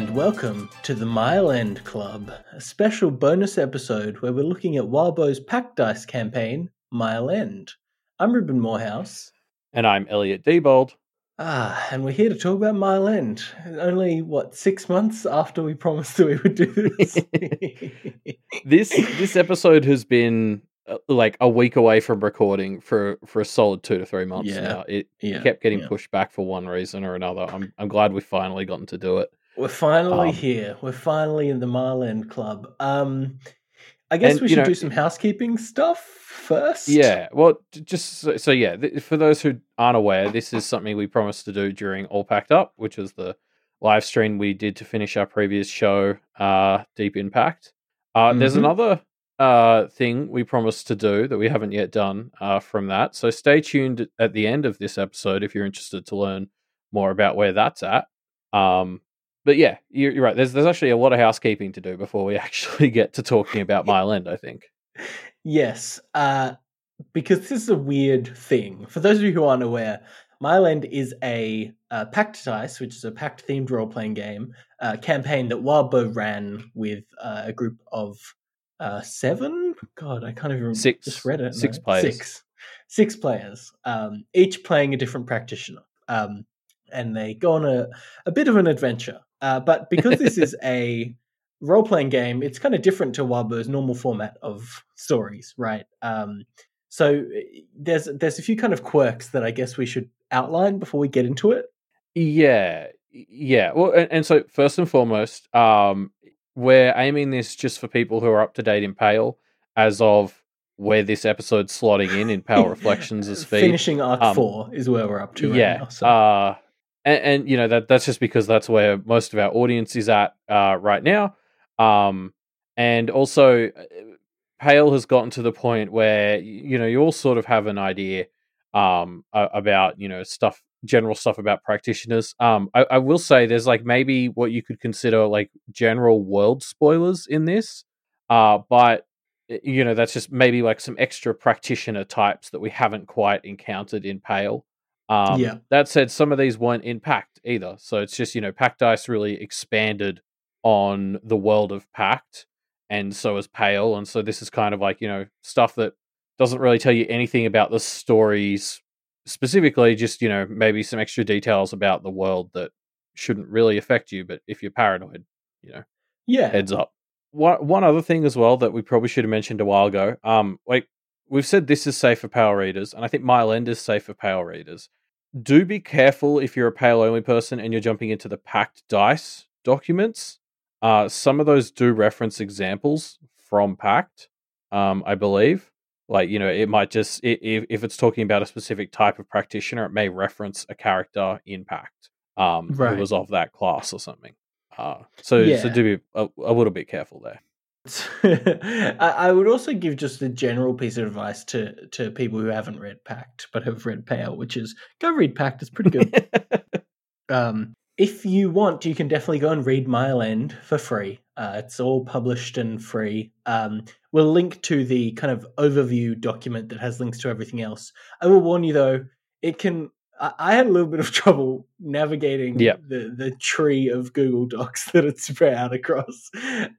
And welcome to the Mile End Club, a special bonus episode where we're looking at Wildbow's Pact Dice campaign, Mile End. I'm Reuben Morehouse. And I'm Elliot Diebold. Ah, and we're here to talk about Mile End. Only, what, six months after we promised that we would do this? this this episode has been uh, like a week away from recording for for a solid two to three months Yeah. now. It, it Yeah, kept getting yeah. pushed back for one reason or another. I'm I'm glad we've finally gotten to do it. We're finally Um, here. We're finally in the End Club. Um, I guess And, we should know- do some housekeeping stuff first. Yeah, well, just so, so yeah. Th- for those who aren't aware, this is something we promised to do during All Packed Up, which was the live stream we did to finish our previous show, uh, Deep Impact. Uh, There's Mhm. another uh, thing we promised to do that we haven't yet done uh, from that. So stay tuned at the end of this episode if you're interested to learn more about where that's at. Um, but yeah, you're, you're right. There's there's actually a lot of housekeeping to do before we actually get to talking about Mile End. I think. Yes, uh, because this is a weird thing. For those of you who aren't aware, Mile End is a uh, Pact Dice, which is a Pact themed role playing game uh, campaign that Wildbow ran with uh, a group of uh, seven. God, I can't even remember. Six. Just read it. Six no, players. Six. Six players, um, each playing a different practitioner. Um, and they go on a, a bit of an adventure. Uh, but because this is a role playing game, it's kind of different to Wildbow's normal format of stories, right? Um, so eh, there's there's a few kind of quirks that I guess we should outline before we get into it. Yeah, yeah. Well, and, and so first and foremost, um, we're aiming this just for people who are up to date in Pale, as of where this episode's slotting in in Pale Reflections as feed. Finishing arc Um, four is where we're up to. Right yeah. now, so. Uh, and, and you know that that's just because that's where most of our audience is at uh, right now. Um, and also, uh, Pale has gotten to the point where you know you all sort of have an idea um, about you know stuff, general stuff about practitioners. Um, I, I will say there's like maybe what you could consider like general world spoilers in this, uh, but you know that's just maybe like some extra practitioner types that we haven't quite encountered in Pale. Um, Yeah. That said, some of these weren't in Pact either. So it's just, you know, Pact Dice really expanded on the world of Pact, and so is Pale. And so this is kind of like, you know, stuff that doesn't really tell you anything about the stories specifically, just, you know, maybe some extra details about the world that shouldn't really affect you. But if you're paranoid, you know, yeah, heads up. One one other thing as well that we probably should have mentioned a while ago. Um, like we've said, this is safe for Pale readers, and I think Mile End is safe for Pale readers. Do be careful if you're a pale only person and you're jumping into the Pact dice documents. Uh, some of those do reference examples from Pact, um, I believe. Like you know, it might just if if it's talking about a specific type of practitioner, it may reference a character in Pact um, Right. who was of that class or something. Uh, so so do be a, a little bit careful there. I, would also give just a general piece of advice to to people who haven't read Pact but have read Pale, which is go read Pact. It's pretty good. um, if you want, you can definitely go and read Mile End for free. Uh, it's all published and free. Um, we'll link to the kind of overview document that has links to everything else. I will warn you though, it can. I, had a little bit of trouble navigating Yeah. the the tree of Google Docs that it's spread out across.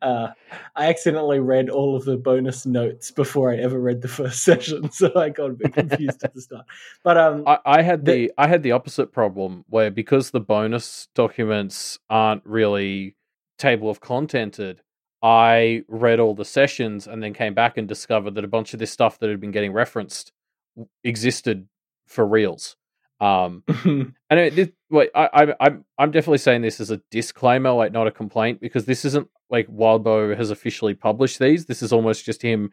Uh, I accidentally read all of the bonus notes before I ever read the first session, so I got a bit confused at the start. But um, I, I had The- the I had the opposite problem where because the bonus documents aren't really table of contented, I read all the sessions and then came back and discovered that a bunch of this stuff that had been getting referenced existed for reals. Um, and it, this, wait, I, I, I'm I'm definitely saying this as a disclaimer, like not a complaint, because this isn't like Wildbow has officially published these. This is almost just him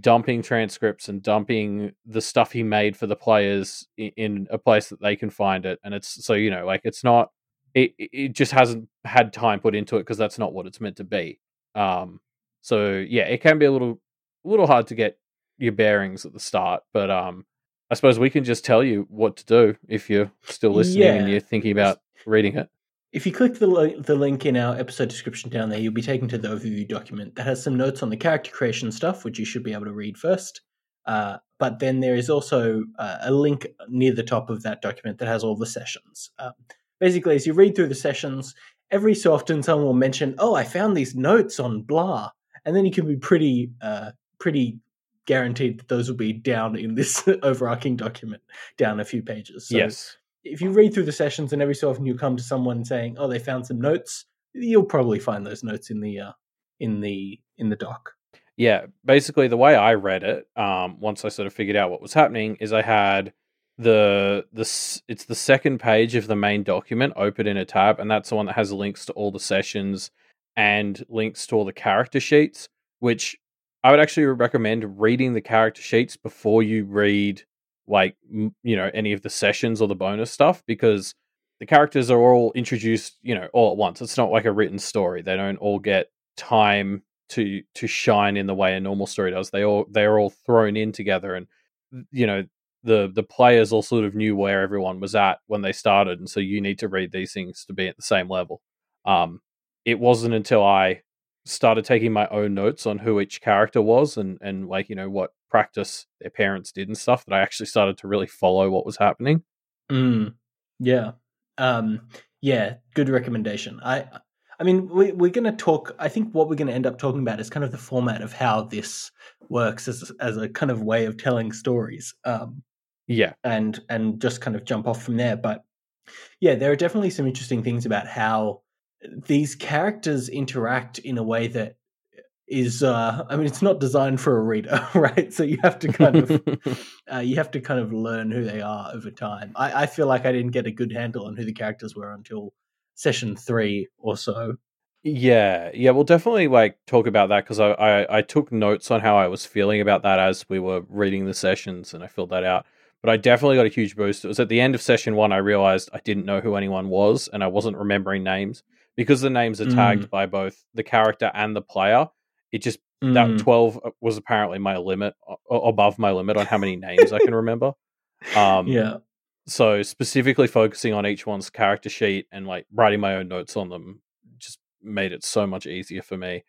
dumping transcripts and dumping the stuff he made for the players in, in a place that they can find it. And it's so you know, like it's not. It it it just hasn't had time put into it because that's not what it's meant to be. Um, so yeah, it can be a little a little hard to get your bearings at the start, but um, I suppose we can just tell you what to do if you're still listening and you're thinking about reading it. If you click the, li- the link in our episode description down there, you'll be taken to the overview document that has some notes on the character creation stuff, which you should be able to read first. Uh, but then there is also uh, a link near the top of that document that has all the sessions. Um, basically, as you read through the sessions, every so often someone will mention, "Oh, I found these notes on blah," and then you can be pretty uh, pretty guaranteed that those will be down in this overarching document, down a few pages. So yes. if you read through the sessions and every so often you come to someone saying, "Oh, they found some notes," you'll probably find those notes in the uh, in the in the doc. Yeah, basically the way I read it, um, once I sort of figured out what was happening, is I had the the s- it's the second page of the main document open in a tab, and that's the one that has links to all the sessions and links to all the character sheets. Which I would actually recommend reading the character sheets before you read like you know any of the sessions or the bonus stuff because the characters are all introduced you know all at once. It's not like a written story; they don't all get time to to shine in the way a normal story does. They all they're all thrown in together, and you know the the players all sort of knew where everyone was at when they started, and so you need to read these things to be at the same level. Um, it wasn't until I started taking my own notes on who each character was and and like you know what practice their parents did and stuff that I actually started to really follow what was happening. Mm, yeah. Um, yeah, good recommendation. I I mean, we, we're going to talk. I think what we're going to end up talking about is kind of the format of how this works as as a kind of way of telling stories, um, Yeah, and and just kind of jump off from there. But yeah, there are definitely some interesting things about how these characters interact in a way that is. Uh, I mean, it's not designed for a reader, right? So you have to kind of uh, you have to kind of learn who they are over time. I, I feel like I didn't get a good handle on who the characters were until session three or so. Yeah, yeah, we'll definitely like talk about that because I, I I took notes on how I was feeling about that as we were reading the sessions, and I filled that out. But I definitely got a huge boost. It was at the end of session one I realized I didn't know who anyone was, and I wasn't remembering names because the names are tagged by both the character and the player. It just that Mm, twelve uh, was apparently my limit, above my limit on how many names I can remember. Um, yeah. so specifically focusing on each one's character sheet and like writing my own notes on them just made it so much easier for me.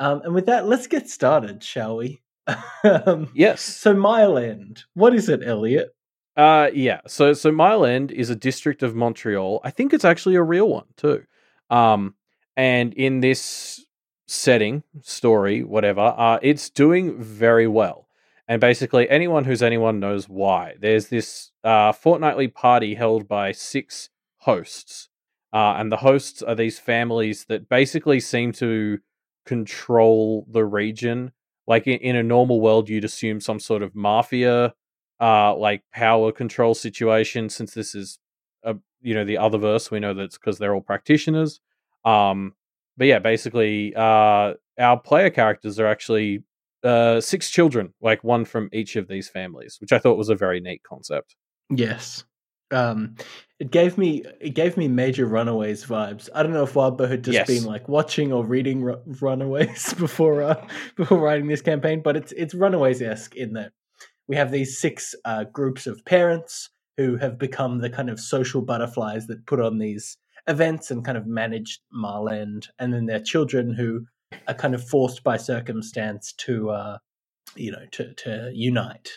Um, and with that, let's get started, shall we? um, Yes. so Mile End, what is it, Elliot? Uh yeah. So so Mile End is a district of Montreal. I think it's actually a real one too. Um and in this setting, story, whatever, uh it's doing very well. And basically anyone who's anyone knows why. There's this uh fortnightly party held by six hosts. Uh and the hosts are these families that basically seem to control the region. Like in, in a normal world you'd assume some sort of mafia uh like power control situation since this is you know the other verse we know that's because they're all practitioners um but yeah basically uh our player characters are actually uh six children like one from each of these families which i thought was a very neat concept Yes. Um, it gave me it gave me major Runaways vibes. I don't know if Wildbow had just Yes. been like watching or reading Ru- Runaways before uh, before writing this campaign, but it's it's Runaways esque in that we have these six uh, groups of parents who have become the kind of social butterflies that put on these events and kind of manage Mile End, and then their children who are kind of forced by circumstance to uh, you know to to unite.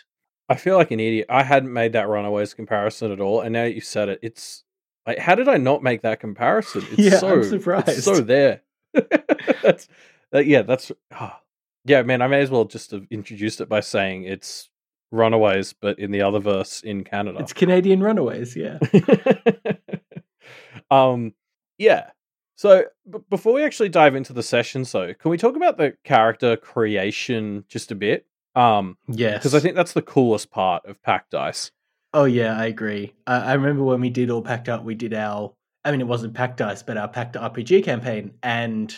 i feel like an idiot i hadn't made that runaways comparison at all and now that you said it it's like how did i not make that comparison it's Yeah, so I'm it's surprised. so there that's that, yeah that's ah. yeah man i may as well just have introduced it by saying it's runaways but in the other verse in canada It's Canadian Runaways, yeah. um yeah so b- before we actually dive into the session, so can we talk about the character creation just a bit um Yes. because i think that's the coolest part of Pact dice Oh yeah, I agree. I, I remember when we did all packed up, we did our. I mean, it wasn't Pact dice, but our Pact RPG campaign, and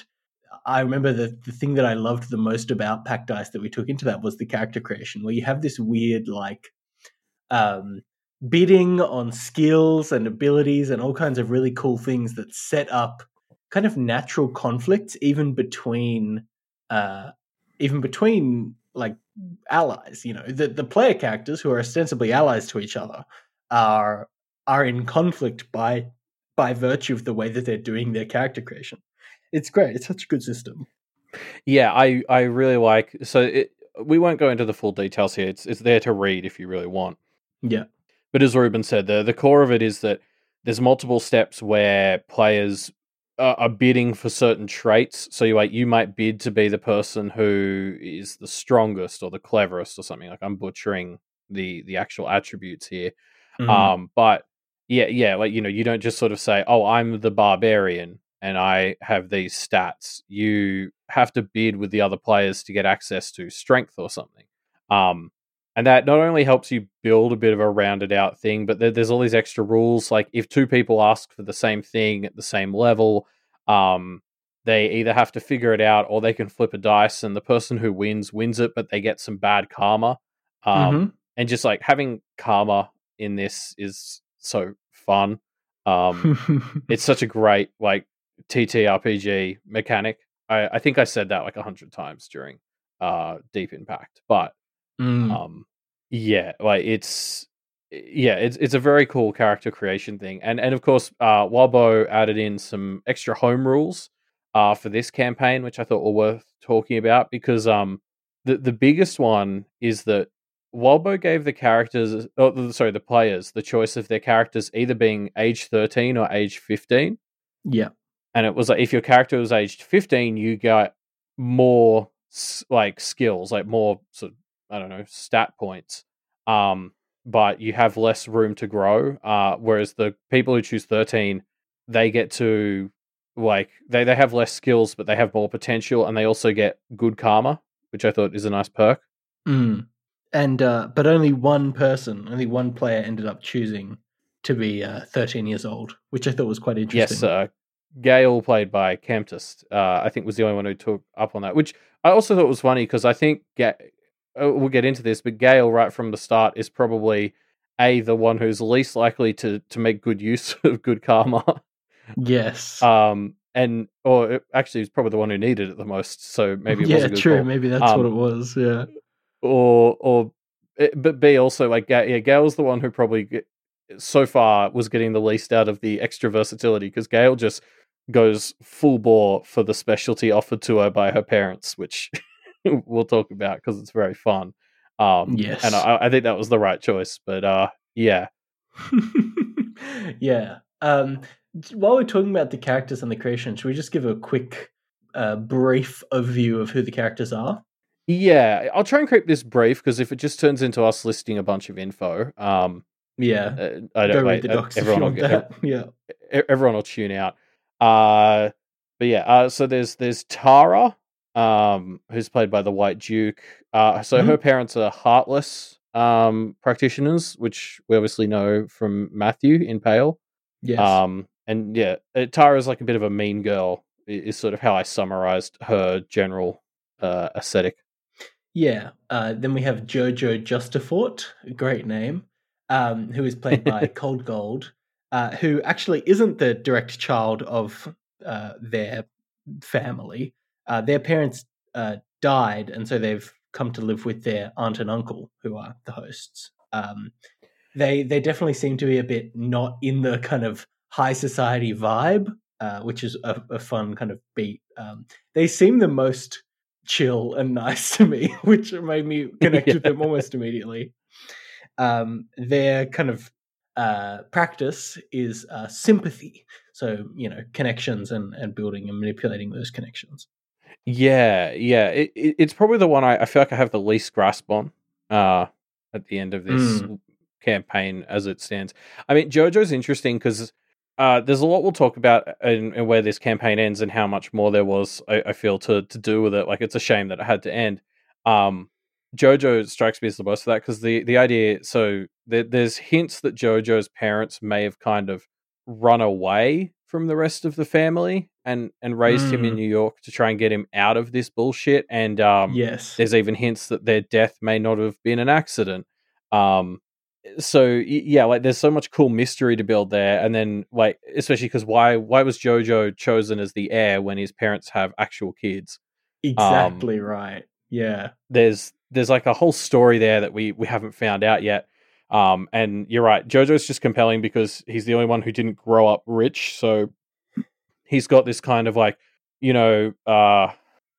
I remember the the thing that I loved the most about Pact dice that we took into that was the character creation, where you have this weird like, um, bidding on skills and abilities and all kinds of really cool things that set up kind of natural conflicts even between, uh, even between like allies. You know, the the player characters who are ostensibly allies to each other are are in conflict by by virtue of the way that they're doing their character creation. It's great. It's such a good system. yeah i i really like so it we won't go into the full details here it's it's there to read if you really want Yeah. But as Reuben said, the the core of it is that there's multiple steps where players uh, are bidding for certain traits. So you like you might bid to be the person who is the strongest or the cleverest or something. Like I'm butchering the the actual attributes here. Mm. Um, but yeah, yeah, like you know, you don't just sort of say, "Oh, I'm the barbarian and I have these stats." You have to bid with the other players to get access to strength or something. Um, and that not only helps you build a bit of a rounded out thing, but there, there's all these extra rules. Like if two people ask for the same thing at the same level, um, they either have to figure it out or they can flip a dice, and the person who wins wins it, but they get some bad karma. Um, Mhm. and just like having karma in this is so fun. Um, it's such a great like TTRPG mechanic. I, I think I said that like a hundred times during uh Deep Impact, but Mm. um yeah, like it's yeah, it's it's a very cool character creation thing, and and of course, uh, Wildbow added in some extra home rules uh for this campaign, which I thought were worth talking about because um the the biggest one is that Wildbow gave the characters, oh, sorry, the players, the choice of their characters either being age thirteen or age fifteen, yeah. And it was like if your character was aged 15 you got more like skills like more sort of i don't know stat points um but you have less room to grow uh whereas the people who choose 13 they get to like they, they have less skills but they have more potential and they also get good karma which i thought is a nice perk Mm. And uh, but only one person, only one player ended up choosing to be uh, 13 years old, which I thought was quite interesting. Yes, uh, Gale, played by Camptus, uh, I think was the only one who took up on that. Which I also thought was funny because I think Ga- uh, we'll get into this, but Gale, right from the start, is probably a the one who's least likely to to make good use of good karma. Yes. um, and or uh, actually, he's probably the one who needed it the most. So maybe it was yeah, true. call. Maybe that's what Um, it was. Yeah. or or eh, but B also like Ga- yeah, Gale's the one who probably so far was getting the least out of the extra versatility because Gale just goes full bore for the specialty offered to her by her parents, which we'll talk about because it's very fun. Um, Yes. and I, I think that was the right choice. But uh, yeah, yeah. Um, while we're talking about the characters and the creation, should we just give a quick, uh, brief overview of who the characters are? yeah, I'll try and keep this brief because if it just turns into us listing a bunch of info, um, Yeah. uh, I Go don't read wait, the uh, docs if you everyone will get that. Yeah. everyone will tune out. Uh, but yeah, uh, so there's there's Tara, um, who's played by the White Duke. Uh, so Mm-hmm. her parents are heartless um practitioners, which we obviously know from Matthew in Pale. Yes. Um, and yeah, uh, Tara's like a bit of a mean girl. Is sort of how I summarized her general uh aesthetic. Yeah. Uh, then we have Jojo Justafort, a great name, um, who is played by Cold Gold, uh, who actually isn't the direct child of uh, their family. Uh, their parents uh, died, and so they've come to live with their aunt and uncle, who are the hosts. Um, they they definitely seem to be a bit not in the kind of high society vibe, uh, which is a, a fun kind of beat. Um, they seem the most chill and nice to me, which made me connect with them almost immediately. Um, their kind of uh, practice is uh, sympathy, so you know connections and and building and manipulating those connections. Yeah, yeah. It, it, it's probably the one I, I feel like I have the least grasp on uh, at the end of this campaign as it stands. I mean, JoJo's interesting because uh, there's a lot we'll talk about and, and where this campaign ends and how much more there was, I, I feel, to, to do with it. Like, it's a shame that it had to end. Um, JoJo strikes me as the most of that because the, the idea so there, there's hints that JoJo's parents may have kind of run away from the rest of the family and and raised him in Mm. New York to try and get him out of this bullshit. And um, yes, there's even hints that their death may not have been an accident. Um, so yeah, like there's so much cool mystery to build there, and then like especially because why why was Jojo chosen as the heir when his parents have actual kids? exactly right. Yeah, There's there's like a whole story there that we we haven't found out yet. Um, and you're right, Jojo's just compelling because he's the only one who didn't grow up rich, so he's got this kind of like you know uh,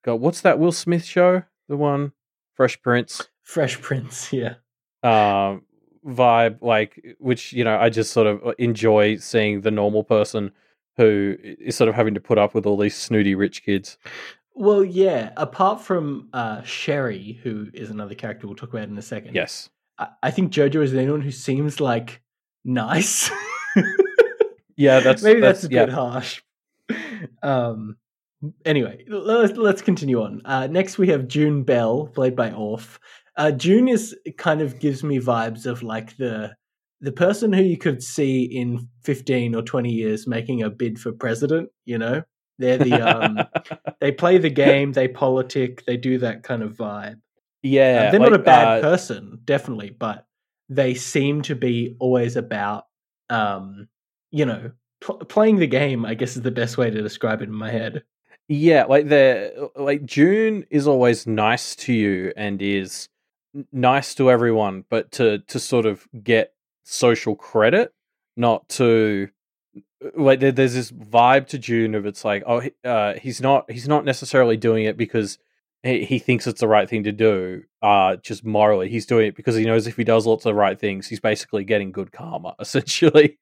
God, what's that Will Smith show? The one Fresh Prince. Fresh Prince. Yeah, um vibe like which you know i just sort of enjoy seeing the normal person who is sort of having to put up with all these snooty rich kids. Well, yeah. Apart from uh, Sherry, who is another character we'll talk about in a second. Yes. I, I think Jojo is the only one who seems like nice. Yeah, that's maybe that's, that's a yeah. bit harsh. Um. Anyway, let's let's continue on. Uh, next, we have June Bell, played by Orf. Uh, June is kind of gives me vibes of like the the person who you could see in fifteen or twenty years making a bid for president. You know, they're the um, they play the game, they politic, they do that kind of vibe. yeah, Uh, they're not a bad uh, person, definitely, but they seem to be always about, um, you know, pl- playing the game. I guess is the best way to describe it in my head. Yeah, like the like June is always nice to you and is nice to everyone, but to to sort of get social credit, not to like there, there's this vibe to June of it's like oh uh, he's not he's not necessarily doing it because he, he thinks it's the right thing to do uh just morally he's doing it because he knows if he does lots of right things he's basically getting good karma essentially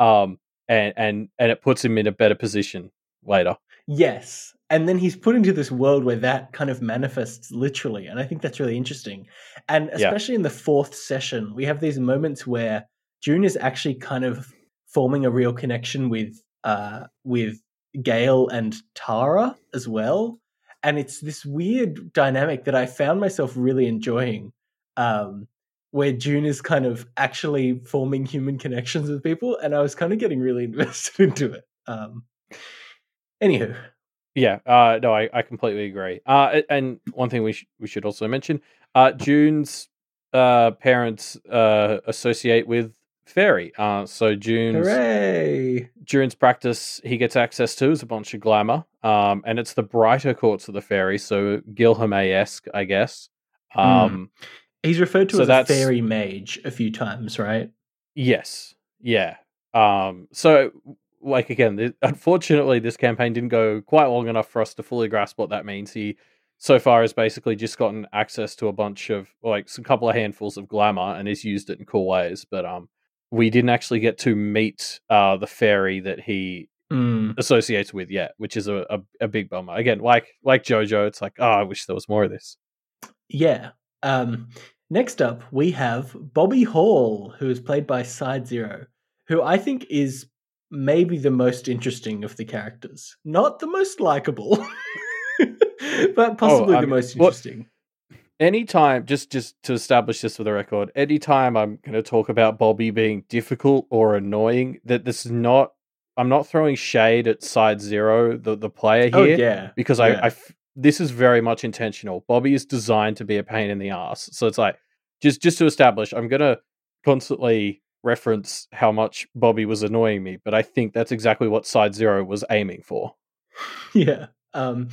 um and and and it puts him in a better position later Yes, and then he's put into this world where that kind of manifests literally, and I think that's really interesting. And Yeah. especially in the fourth session, we have these moments where June is actually kind of forming a real connection with uh with Gail and Tara as well. And it's this weird dynamic that I found myself really enjoying. Um where June is kind of actually forming human connections with people, and I was kind of getting really invested into it. Um anywho. Yeah, uh, no, I, I completely agree. Uh, and one thing we sh- we should also mention, uh, June's uh, parents uh, associate with Fairy. Uh, so June's Hooray! June's practice he gets access to is a bunch of glamour, um, and it's the brighter courts of the Fairy, so Gilhame esque, I guess. Um, He's referred to So as a fairy mage a few times, right? Yes. Yeah. Um, so, like again, th- unfortunately, this campaign didn't go quite long enough for us to fully grasp what that means. He, so far, has basically just gotten access to a bunch of like a couple of handfuls of glamour and has used it in cool ways. But um, we didn't actually get to meet uh the fairy that he Mm. associates with yet, which is a, a, a big bummer. Again, like like Jojo, it's like, oh, I wish there was more of this. Yeah. Um, next up, we have Bobby Hall, who is played by Side Zero, who I think is maybe the most interesting of the characters. Not the most likable, but possibly I the most what- interesting. Anytime just just to establish this for the record anytime i'm going to talk about bobby being difficult or annoying that this is not i'm not throwing shade at side zero the, the player Oh, here yeah. because yeah. I, I f- this is very much intentional bobby is designed to be a pain in the ass so it's like just just to establish i'm going to constantly reference how much bobby was annoying me but i think that's exactly what side zero was aiming for Yeah. Um,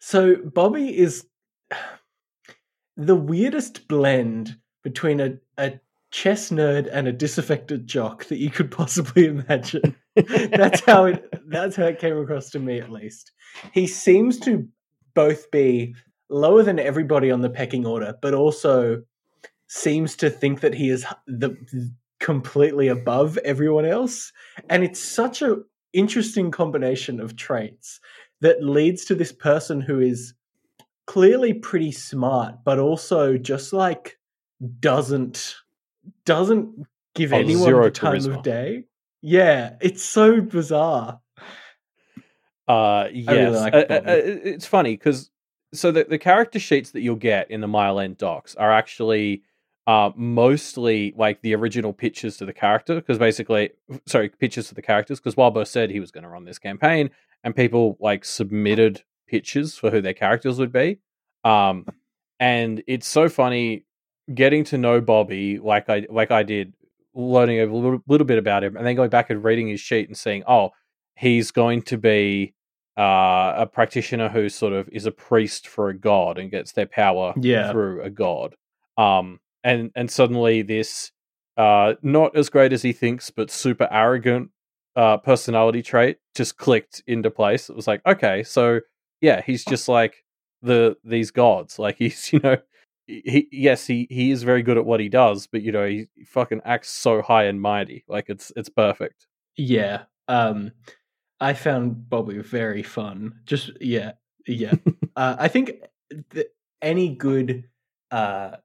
so Bobby is the weirdest blend between a, a chess nerd and a disaffected jock that you could possibly imagine. that's how it that's how it came across to me at least. He seems to both be lower than everybody on the pecking order, but also seems to think that he is the completely above everyone else. And it's such a interesting combination of traits that leads to this person who is clearly pretty smart, but also just like doesn't doesn't give Oh, anyone the time charisma. of day. Yeah, it's so bizarre. Uh, yes, really like Uh, uh, uh, it's funny because so the the character sheets that you'll get in the Mile End docs are actually uh mostly like the original pictures to the character because basically, sorry, pictures to the characters because Wildbow said he was going to run this campaign and people like submitted pictures for who their characters would be. Um, and it's so funny getting to know Bobby like I like I did, learning a little, little bit about him, and then going back and reading his sheet and seeing, oh, he's going to be uh, a practitioner who sort of is a priest for a god and gets their power Yeah. through a god. Um, and and suddenly this uh, not as great as he thinks, but super arrogant uh, personality trait just clicked into place. It was like, okay, so yeah, he's just like the these gods. Like he's you know he yes he he is very good at what he does, but you know he fucking acts so high and mighty. Like it's it's perfect. Yeah. Um I found Bobby very fun. Just yeah, yeah. uh, I think th- any good uh,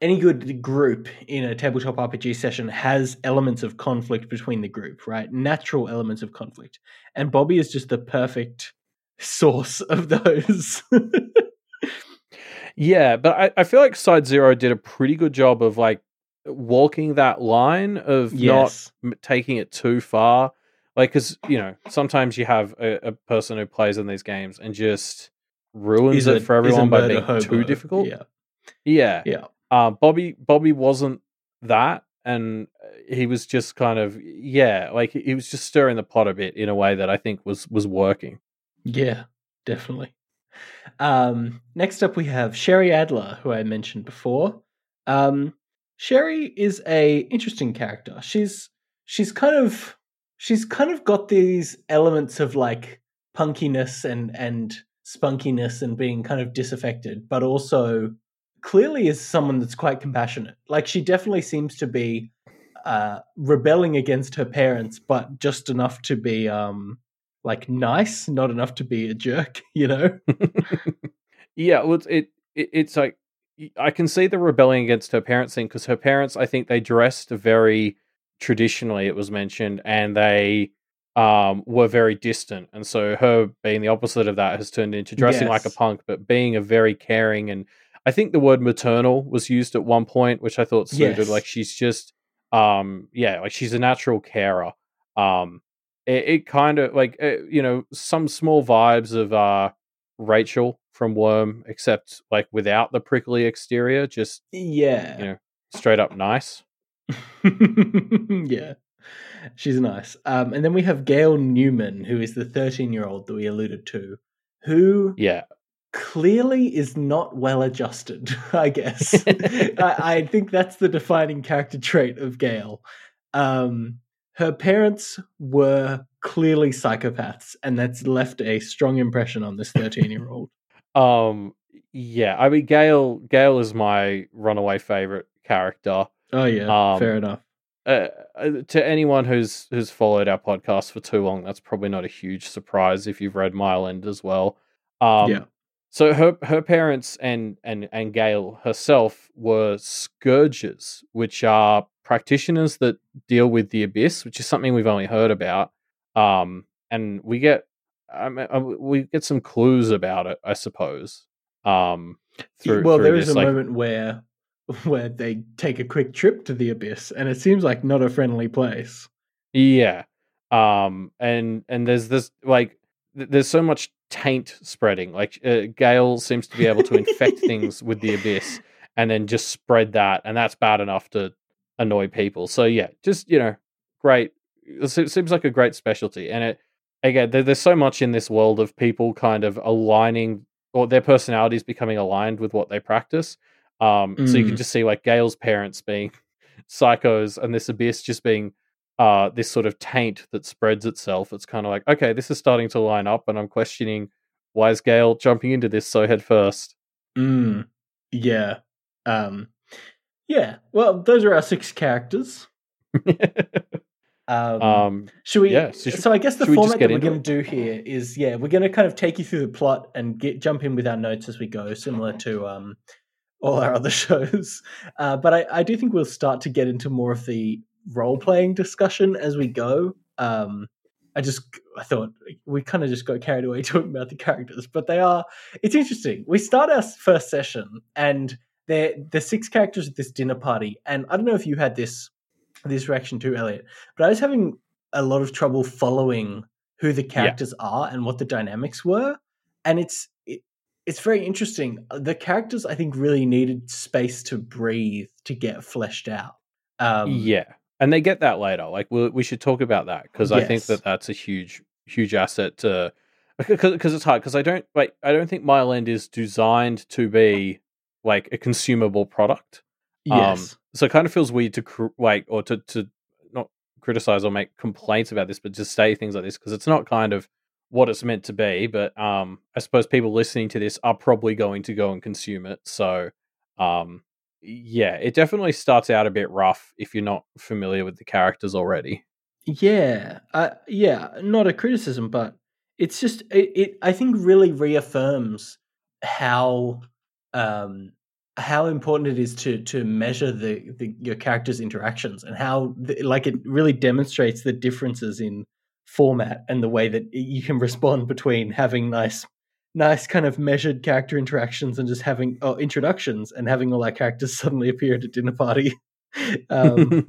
any good group in a tabletop RPG session has elements of conflict between the group, right? Natural elements of conflict, and Bobby is just the perfect source of those. yeah, but I, I feel like Side Zero did a pretty good job of like walking that line of yes. not taking it too far. Like, because you know, sometimes you have a, a, person who plays in these games and just ruins a, it for everyone by being hobo. too difficult. Yeah, yeah, yeah. Uh, Bobby, Bobby wasn't that, and he was just kind of yeah, like he was just stirring the pot a bit in a way that I think was was working. Yeah, definitely. Um, next up, we have Sherry Adler, who I mentioned before. Um, Sherry is a interesting character. She's she's kind of she's kind of got these elements of like punkiness and and spunkiness and being kind of disaffected, but also clearly is someone that's quite compassionate. Like she definitely seems to be uh, rebelling against her parents, but just enough to be um, like nice, not enough to be a jerk. You know? yeah. Well, it, it it's like I can see the rebelling against her parents thing because her parents, I think, they dressed very traditionally. It was mentioned, and they um, were very distant, and so her being the opposite of that has turned into dressing yes. like a punk, but being a very caring and I think the word maternal was used at one point, which I thought suited. Yes. Like she's just, um, yeah, like she's a natural carer. Um, it, it kind of like uh, you know some small vibes of uh Rachel from Worm, except like without the prickly exterior, just yeah, you know, straight up nice. yeah, she's nice. Um, and then we have Gail Newman, who is the thirteen-year-old that we alluded to, who yeah clearly is not well adjusted, I guess. I, I, think that's the defining character trait of Gail. Um, her parents were clearly psychopaths, and that's left a strong impression on this 13 year old. um, yeah, I mean, Gail, Gail is my runaway favorite character. Oh, yeah, um, fair enough. Uh, uh, to anyone who's who's followed our podcast for too long, that's probably not a huge surprise if you've read Mile End as well. Um, yeah. So her her parents and and and Gail herself were scourges, which are practitioners that deal with the abyss, which is something we've only heard about. Um, and we get I mean, uh, we get some clues about it, I suppose. Um, through, well, through there this, is a like, moment where where they take a quick trip to the abyss, and it seems like not a friendly place. Yeah, um, and and there's this like there's so much taint spreading. Like uh, Gail seems to be able to infect things with the abyss and then just spread that, and that's bad enough to annoy people. So yeah, just you know, great. It seems like a great specialty, and it again, there, there's so much in this world of people kind of aligning or their personalities becoming aligned with what they practice. Um, mm. So you can mm. just see like Gail's parents being psychos, and this abyss just being uh, this sort of taint that spreads itself. It's kind of like, okay, this is starting to line up, and I'm questioning why is Gail jumping into this so headfirst. Mm, yeah. Um, yeah. Well, those are our six characters. um, um, should we? Yeah, so, should, so I guess the format that we're going to do here is, yeah, we're going to kind of take you through the plot and get jump in with our notes as we go, similar to um, all our other shows. Uh, but I, I do think we'll start to get into more of the role playing discussion as we go. Um, I just I thought we kind of just got carried away talking about the characters, but they are. It's interesting. We start our first session, and they're the six characters at this dinner party, and I don't know if you had this this reaction too, Elliot, but I was having a lot of trouble following who the characters yeah. are and what the dynamics were, and it's it, it's very interesting. The characters I think really needed space to breathe to get fleshed out. Um, yeah, and they get that later. Like we we should talk about that because yes. I think that that's a huge huge asset to because it's hard because I don't like I don't think Mile End is designed to be like a consumable product. Um, yes. Um, so it kind of feels weird to cr- like or to to not criticize or make complaints about this, but just say things like this because it's not kind of what it's meant to be. But um, I suppose people listening to this are probably going to go and consume it. So um, yeah, it definitely starts out a bit rough if you're not familiar with the characters already. Yeah, uh, yeah, not a criticism, but it's just it, it. I think really reaffirms how um how important it is to to measure the, the your character's interactions and how the, like it really demonstrates the differences in format and the way that you can respond between having nice nice kind of measured character interactions and just having oh, introductions and having all our characters suddenly appear at a dinner party um,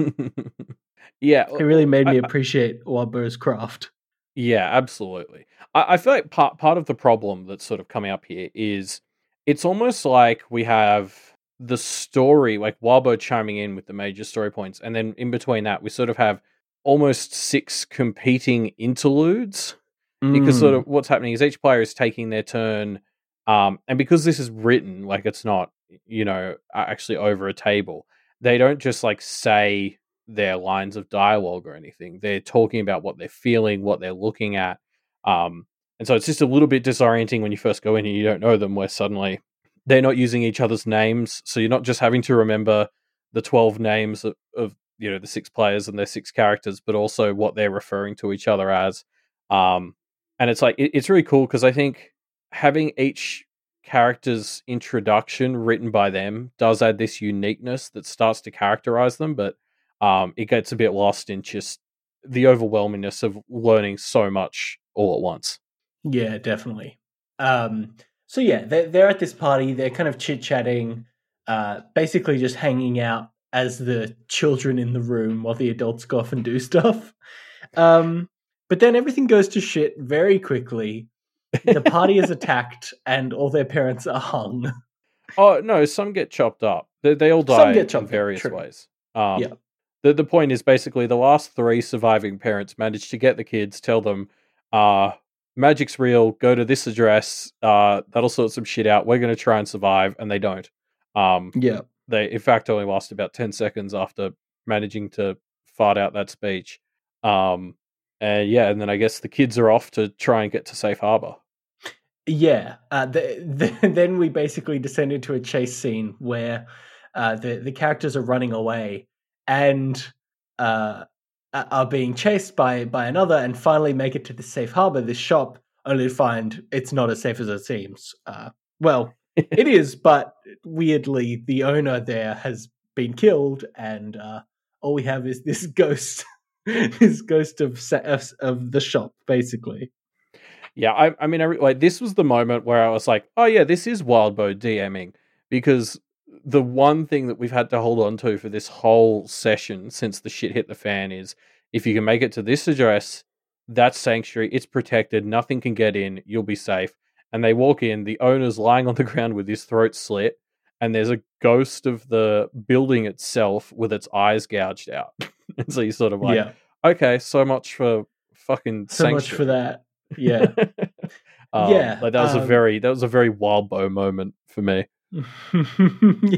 yeah, it really made me appreciate Wildbow's craft. Yeah, absolutely. I, I feel like part part of the problem that's sort of coming up here is it's almost like we have the story, like Wildbow chiming in with the major story points, and then in between that, we sort of have almost six competing interludes. Mm. Because sort of what's happening is each player is taking their turn, um, and because this is written, like it's not, you know, actually over a table, they don't just like say their lines of dialogue or anything. They're talking about what they're feeling, what they're looking at. Um, and so it's just a little bit disorienting when you first go in and you don't know them, where suddenly they're not using each other's names. So you're not just having to remember the 12 names of, of you know, the six players and their six characters, but also what they're referring to each other as. Um, and it's like, it, it's really cool because I think having each character's introduction written by them does add this uniqueness that starts to characterize them, but um, it gets a bit lost in just the overwhelmingness of learning so much all at once. Yeah, definitely. Um, so yeah, they're, they're at this party. They're kind of chit chatting, uh, basically just hanging out as the children in the room while the adults go off and do stuff. Um, but then everything goes to shit very quickly. The party is attacked, and all their parents are hung. Oh no, some get chopped up. They, they all die some get chopped in various up, ways. Um, yeah the the point is basically the last three surviving parents manage to get the kids, tell them, uh, magic's real, go to this address, uh, that'll sort some shit out. We're gonna try and survive, and they don't. Um, yeah. They in fact only last about ten seconds after managing to fart out that speech. Um, and yeah, and then I guess the kids are off to try and get to safe harbor. Yeah. Uh, the, the, then we basically descend into a chase scene where uh, the the characters are running away, and uh, are being chased by by another, and finally make it to the safe harbor, this shop, only to find it's not as safe as it seems. Uh, well, it is, but weirdly, the owner there has been killed, and uh, all we have is this ghost, this ghost of of the shop, basically. Yeah, I, I mean, I, like this was the moment where I was like, "Oh yeah, this is wild Wildbow DMing," because the one thing that we've had to hold on to for this whole session since the shit hit the fan is if you can make it to this address, that's sanctuary, it's protected, nothing can get in, you'll be safe. And they walk in, the owner's lying on the ground with his throat slit, and there's a ghost of the building itself with its eyes gouged out. and so you sort of like, yeah. okay, so much for fucking so sanctuary. much for that. Yeah. um, yeah. Like that was um, a very that was a very wild Wildbow moment for me. yeah,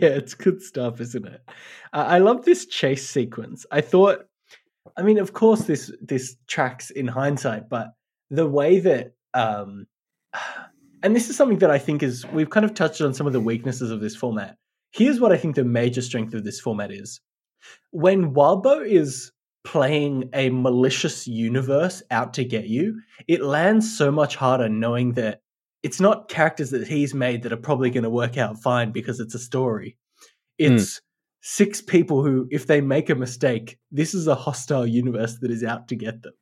it's good stuff, isn't it? Uh, I love this chase sequence. I thought, I mean, of course, this this tracks in hindsight, but the way that, um, and this is something that I think is we've kind of touched on some of the weaknesses of this format. Here's what I think the major strength of this format is: when Wildbow is playing a malicious universe out to get you, it lands so much harder knowing that it's not characters that he's made that are probably going to work out fine because it's a story. It's mm. six people who, if they make a mistake, this is a hostile universe that is out to get them.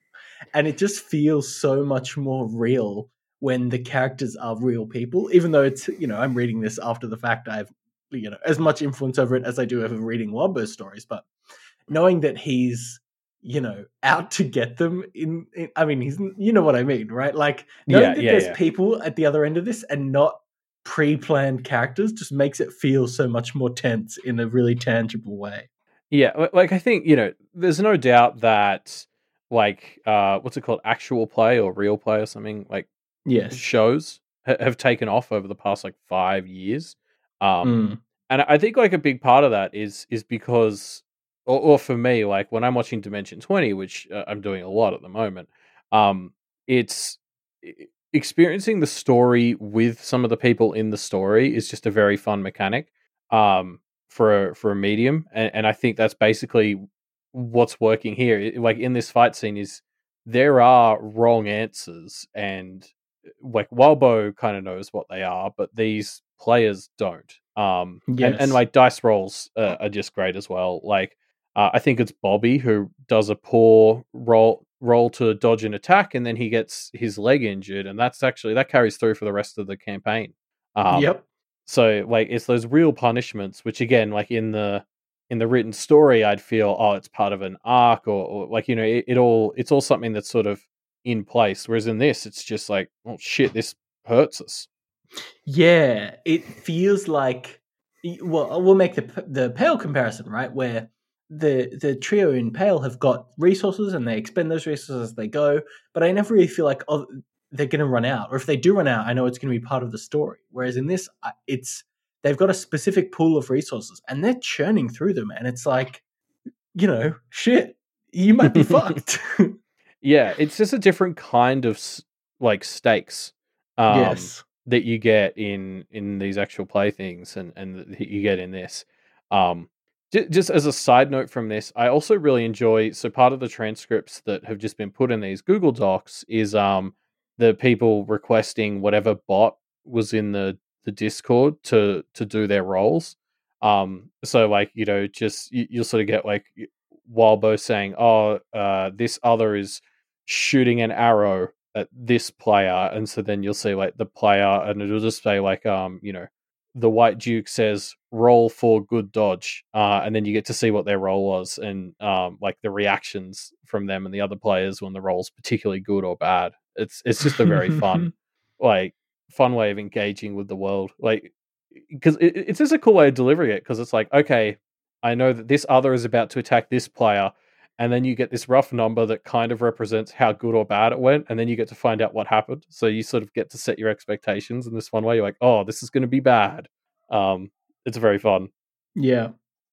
And it just feels so much more real when the characters are real people, even though it's, you know, I'm reading this after the fact. I have, you know, as much influence over it as I do over reading Wildbow stories. But knowing that he's you know out to get them in, in, i mean he's you know what i mean right like knowing yeah, that yeah, there's yeah. people at the other end of this and not pre-planned characters just makes it feel so much more tense in a really tangible way yeah like i think you know there's no doubt that like uh what's it called actual play or real play or something like yes shows ha- have taken off over the past like five years um mm. and i think like a big part of that is is because or, or for me, like when I'm watching Dimension 20, which uh, I'm doing a lot at the moment, um, it's experiencing the story with some of the people in the story is just a very fun mechanic um, for a, for a medium, and, and I think that's basically what's working here. Like in this fight scene, is there are wrong answers, and like Wildbow kind of knows what they are, but these players don't. Um, yes. and, and like dice rolls uh, are just great as well. Like uh, I think it's Bobby who does a poor roll roll to dodge an attack, and then he gets his leg injured, and that's actually that carries through for the rest of the campaign. Um, yep. So like it's those real punishments, which again, like in the in the written story, I'd feel oh, it's part of an arc, or, or like you know, it, it all it's all something that's sort of in place. Whereas in this, it's just like oh shit, this hurts us. Yeah, it feels like well, we'll make the the pale comparison, right? Where the the trio in Pale have got resources and they expend those resources as they go, but I never really feel like oh they're going to run out, or if they do run out, I know it's going to be part of the story. Whereas in this, it's they've got a specific pool of resources and they're churning through them, and it's like, you know, shit, you might be fucked. Yeah, it's just a different kind of like stakes. Um, yes. That you get in in these actual playthings and and that you get in this. Um, just as a side note from this, I also really enjoy. So part of the transcripts that have just been put in these Google Docs is um the people requesting whatever bot was in the the Discord to to do their rolls. Um, so like you know, just you, will sort of get like Wildbow saying, "Oh, uh, this other is shooting an arrow at this player," and so then you'll see like the player, and it'll just say like, um, you know, the White Duke says roll for good dodge, uh, and then you get to see what their roll was and um, like the reactions from them and the other players when the roll's particularly good or bad. It's it's just a very fun, like fun way of engaging with the world. Like because it, it's just a cool way of delivering it because it's like okay, I know that this other is about to attack this player. And then you get this rough number that kind of represents how good or bad it went, and then you get to find out what happened. So you sort of get to set your expectations in this one way. You're like, "Oh, this is going to be bad." Um, it's very fun. Yeah,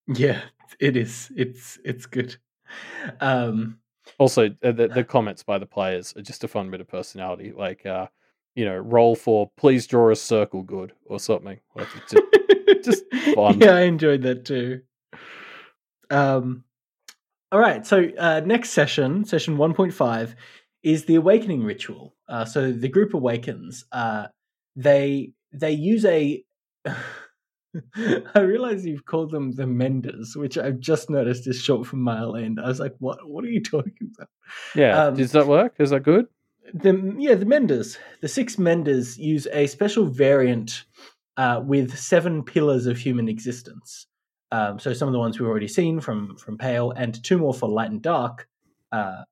yeah, it is. It's it's good. Um, also, uh, the, the comments by the players are just a fun bit of personality. Like, uh, you know, roll for please draw a circle good or something. Like, just, just fun. Yeah, I enjoyed that too. Um, all right, so uh, next session, session one point five, is the awakening ritual. Uh, so the group awakens. Uh, they they use a I realize you've called them the Menders, which I've just noticed is short for mile end. I was like, what What are you talking about? Yeah. Um, Does that work? Is that good? The yeah, the Menders. The six Menders use a special variant uh, with seven pillars of human existence. Um, so some of the ones we've already seen from from Pale, and two more for Light and Dark. Uh,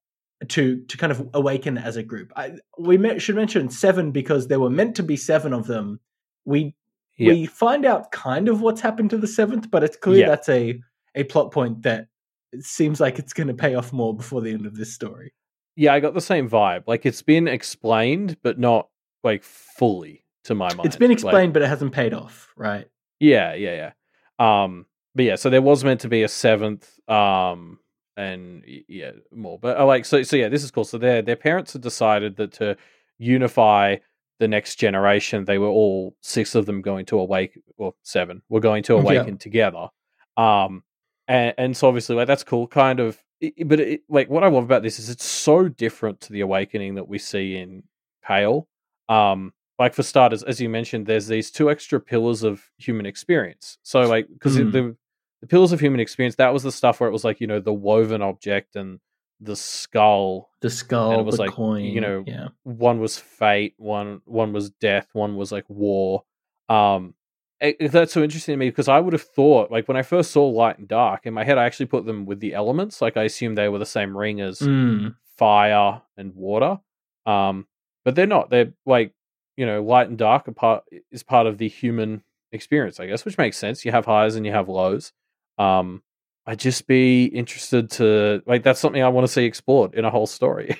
to to kind of awaken as a group. I, we should mention seven because there were meant to be seven of them. We. We find out kind of what's happened to the seventh, but it's clear that's a a plot point that seems like it's going to pay off more before the end of this story. Yeah, I got the same vibe. Like it's been explained, but not like fully to my mind. It's been explained, like, but it hasn't paid off, right? Yeah, yeah, yeah. Um, but yeah, so there was meant to be a seventh, um, and yeah, more. But uh, like, so, so yeah, this is cool. So their their parents have decided that to unify the next generation, they were all six of them going to awaken, or seven, were going to awaken yeah. together. Um, and, and so obviously, like that's cool, kind of. But it, like, what I love about this is it's so different to the awakening that we see in Pale. Um, like for starters, as you mentioned, there's these two extra pillars of human experience. So like, because mm. the the pillars of human experience, that was the stuff where it was like you know the woven object and the skull. The skull, and it was like coin, you know, yeah. one was fate, one one was death, one was like war. Um, it, that's so interesting to me because I would have thought, like when I first saw light and dark in my head, I actually put them with the elements. Like I assumed they were the same ring as mm. fire and water. Um, but they're not. They're like you know, light and dark are part is part of the human experience, I guess, which makes sense. You have highs and you have lows. Um, I'd just be interested to like that's something I want to see explored in a whole story.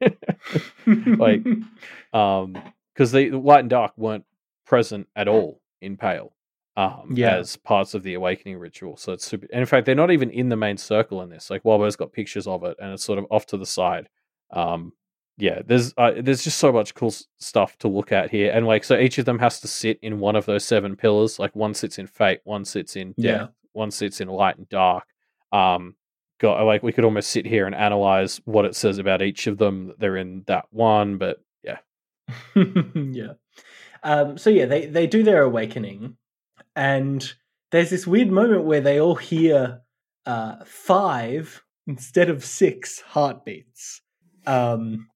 like um because the light and dark weren't present at all in Pale. Um yeah. as parts of the awakening ritual. So it's super and in fact they're not even in the main circle in this. Like Wildbow's got pictures of it and it's sort of off to the side. Um yeah, there's uh, there's just so much cool s- stuff to look at here, and like so each of them has to sit in one of those seven pillars. Like one sits in fate, one sits in death, one sits in light and dark. Um, got like we could almost sit here and analyze what it says about each of them. They're in that one, but yeah, yeah. Um, so yeah, they they do their awakening, and there's this weird moment where they all hear uh, five instead of six heartbeats. Um,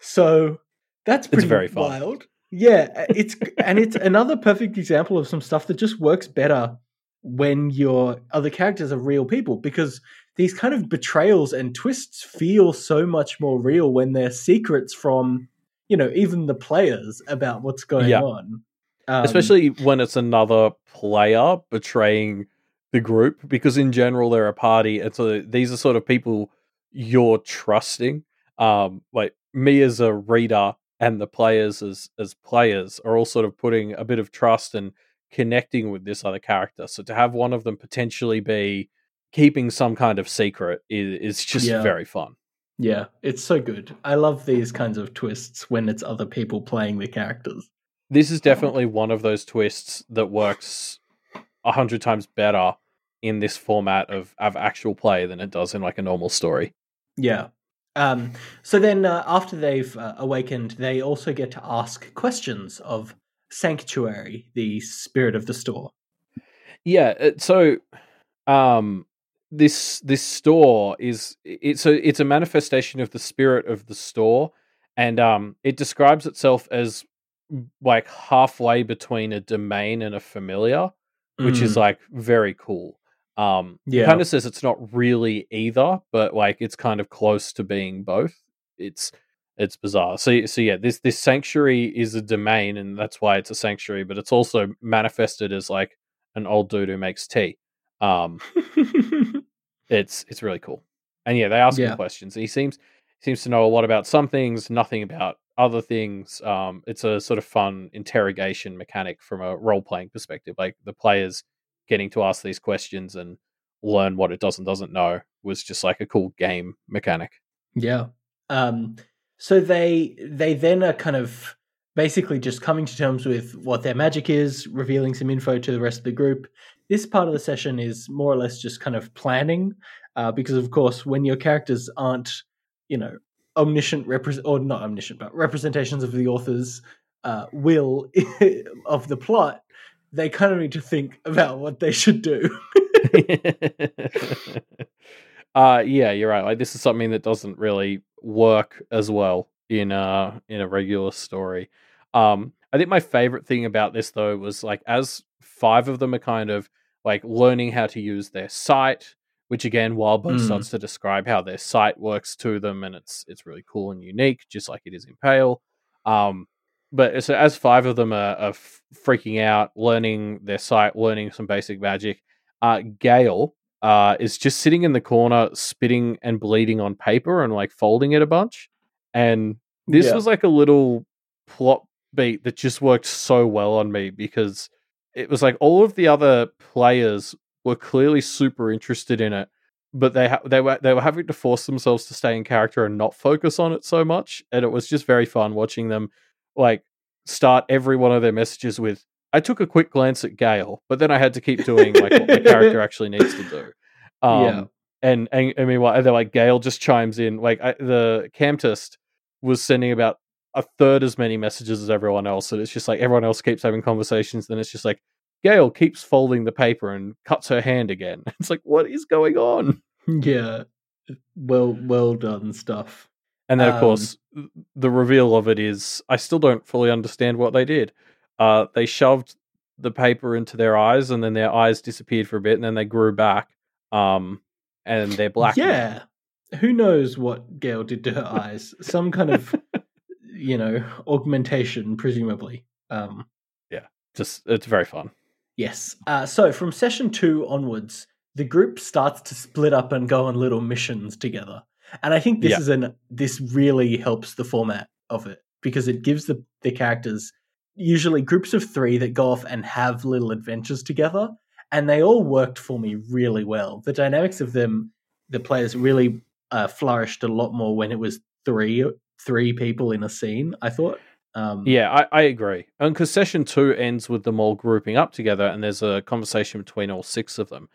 so that's pretty It's very fun. wild. Yeah, it's and it's another perfect example of some stuff that just works better when your other characters are real people because these kind of betrayals and twists feel so much more real when they're secrets from you know even the players about what's going Yeah. on. Um, especially when it's another player betraying the group because in general they're a party and so these are sort of people you're trusting um like me as a reader and the players as as players are all sort of putting a bit of trust and connecting with this other character so to have one of them potentially be keeping some kind of secret is, is just Yeah. very fun Yeah, it's so good. I love these kinds of twists when it's other people playing the characters. this is definitely one of those twists that works a hundred times better in this format of, of actual play than it does in like a normal story. Yeah. Um, so then, uh, after they've uh, awakened, they also get to ask questions of Sanctuary, the spirit of the store. Yeah, so um this this store is it's a it's a manifestation of the spirit of the store and um it describes itself as like halfway between a domain and a familiar which is Mm, like very cool. Um, Yeah. kind of says it's not really either, but like it's kind of close to being both. It's it's bizarre. So so yeah, this this sanctuary is a domain, and that's why it's a sanctuary. But it's also manifested as like an old dude who makes tea. Um, it's it's really cool. And yeah, they ask Yeah. him questions. He seems seems to know a lot about some things, nothing about other things. Um, it's a sort of fun interrogation mechanic from a role playing perspective. Like the players getting to ask these questions and learn what it does and doesn't know was just like a cool game mechanic. Yeah. Um, so they they then are kind of basically just coming to terms with what their magic is, revealing some info to the rest of the group. This part of the session is more or less just kind of planning, uh, because of course, when your characters aren't, you know, omniscient repres or not omniscient, but representations of the author's uh, will of the plot, they kind of need to think about what they should do. uh yeah, you're right. Like this is something that doesn't really work as well in a in a regular story. Um I think my favorite thing about this though was like as five of them are kind of like learning how to use their sight, which again Wildbow Mm. starts to describe how their sight works to them and it's it's really cool and unique, just like it is in Pale. Um but so as five of them are, are freaking out, learning their sight, learning some basic magic, uh, Gale uh, is just sitting in the corner, spitting and bleeding on paper and like folding it a bunch. And this Yeah. was like a little plot beat that just worked so well on me because it was like all of the other players were clearly super interested in it, but they ha- they were they were having to force themselves to stay in character and not focus on it so much. And it was just very fun watching them like start every one of their messages with I took a quick glance at Gale, but then I had to keep doing like what my character actually needs to do. Um, Yeah. and, and I mean, what they're like, Gale just chimes in. Like I, the Camtist was sending about a third as many messages as everyone else, and it's just like everyone else keeps having conversations. Then it's just like Gale keeps folding the paper and cuts her hand again. It's like, what is going on? yeah. Well, well done stuff. And then, of Um, course, the reveal of it is I still don't fully understand what they did. Uh, they shoved the paper into their eyes, and then their eyes disappeared for a bit, and then they grew back. Um, and they're black. now. Yeah. Who knows what Gail did to her eyes? Some kind of, you know, augmentation, presumably. Um, yeah, just it's very fun. yes. Uh, so from session two onwards, the group starts to split up and go on little missions together. And I think this Yeah. is an this really helps the format of it because it gives the, the characters usually groups of three that go off and have little adventures together. And they all worked for me really well. The dynamics of them, the players really uh, flourished a lot more when it was three three people in a scene. I thought. Um, Yeah, I, I agree. And because session two ends with them all grouping up together, and there's a conversation between all six of them,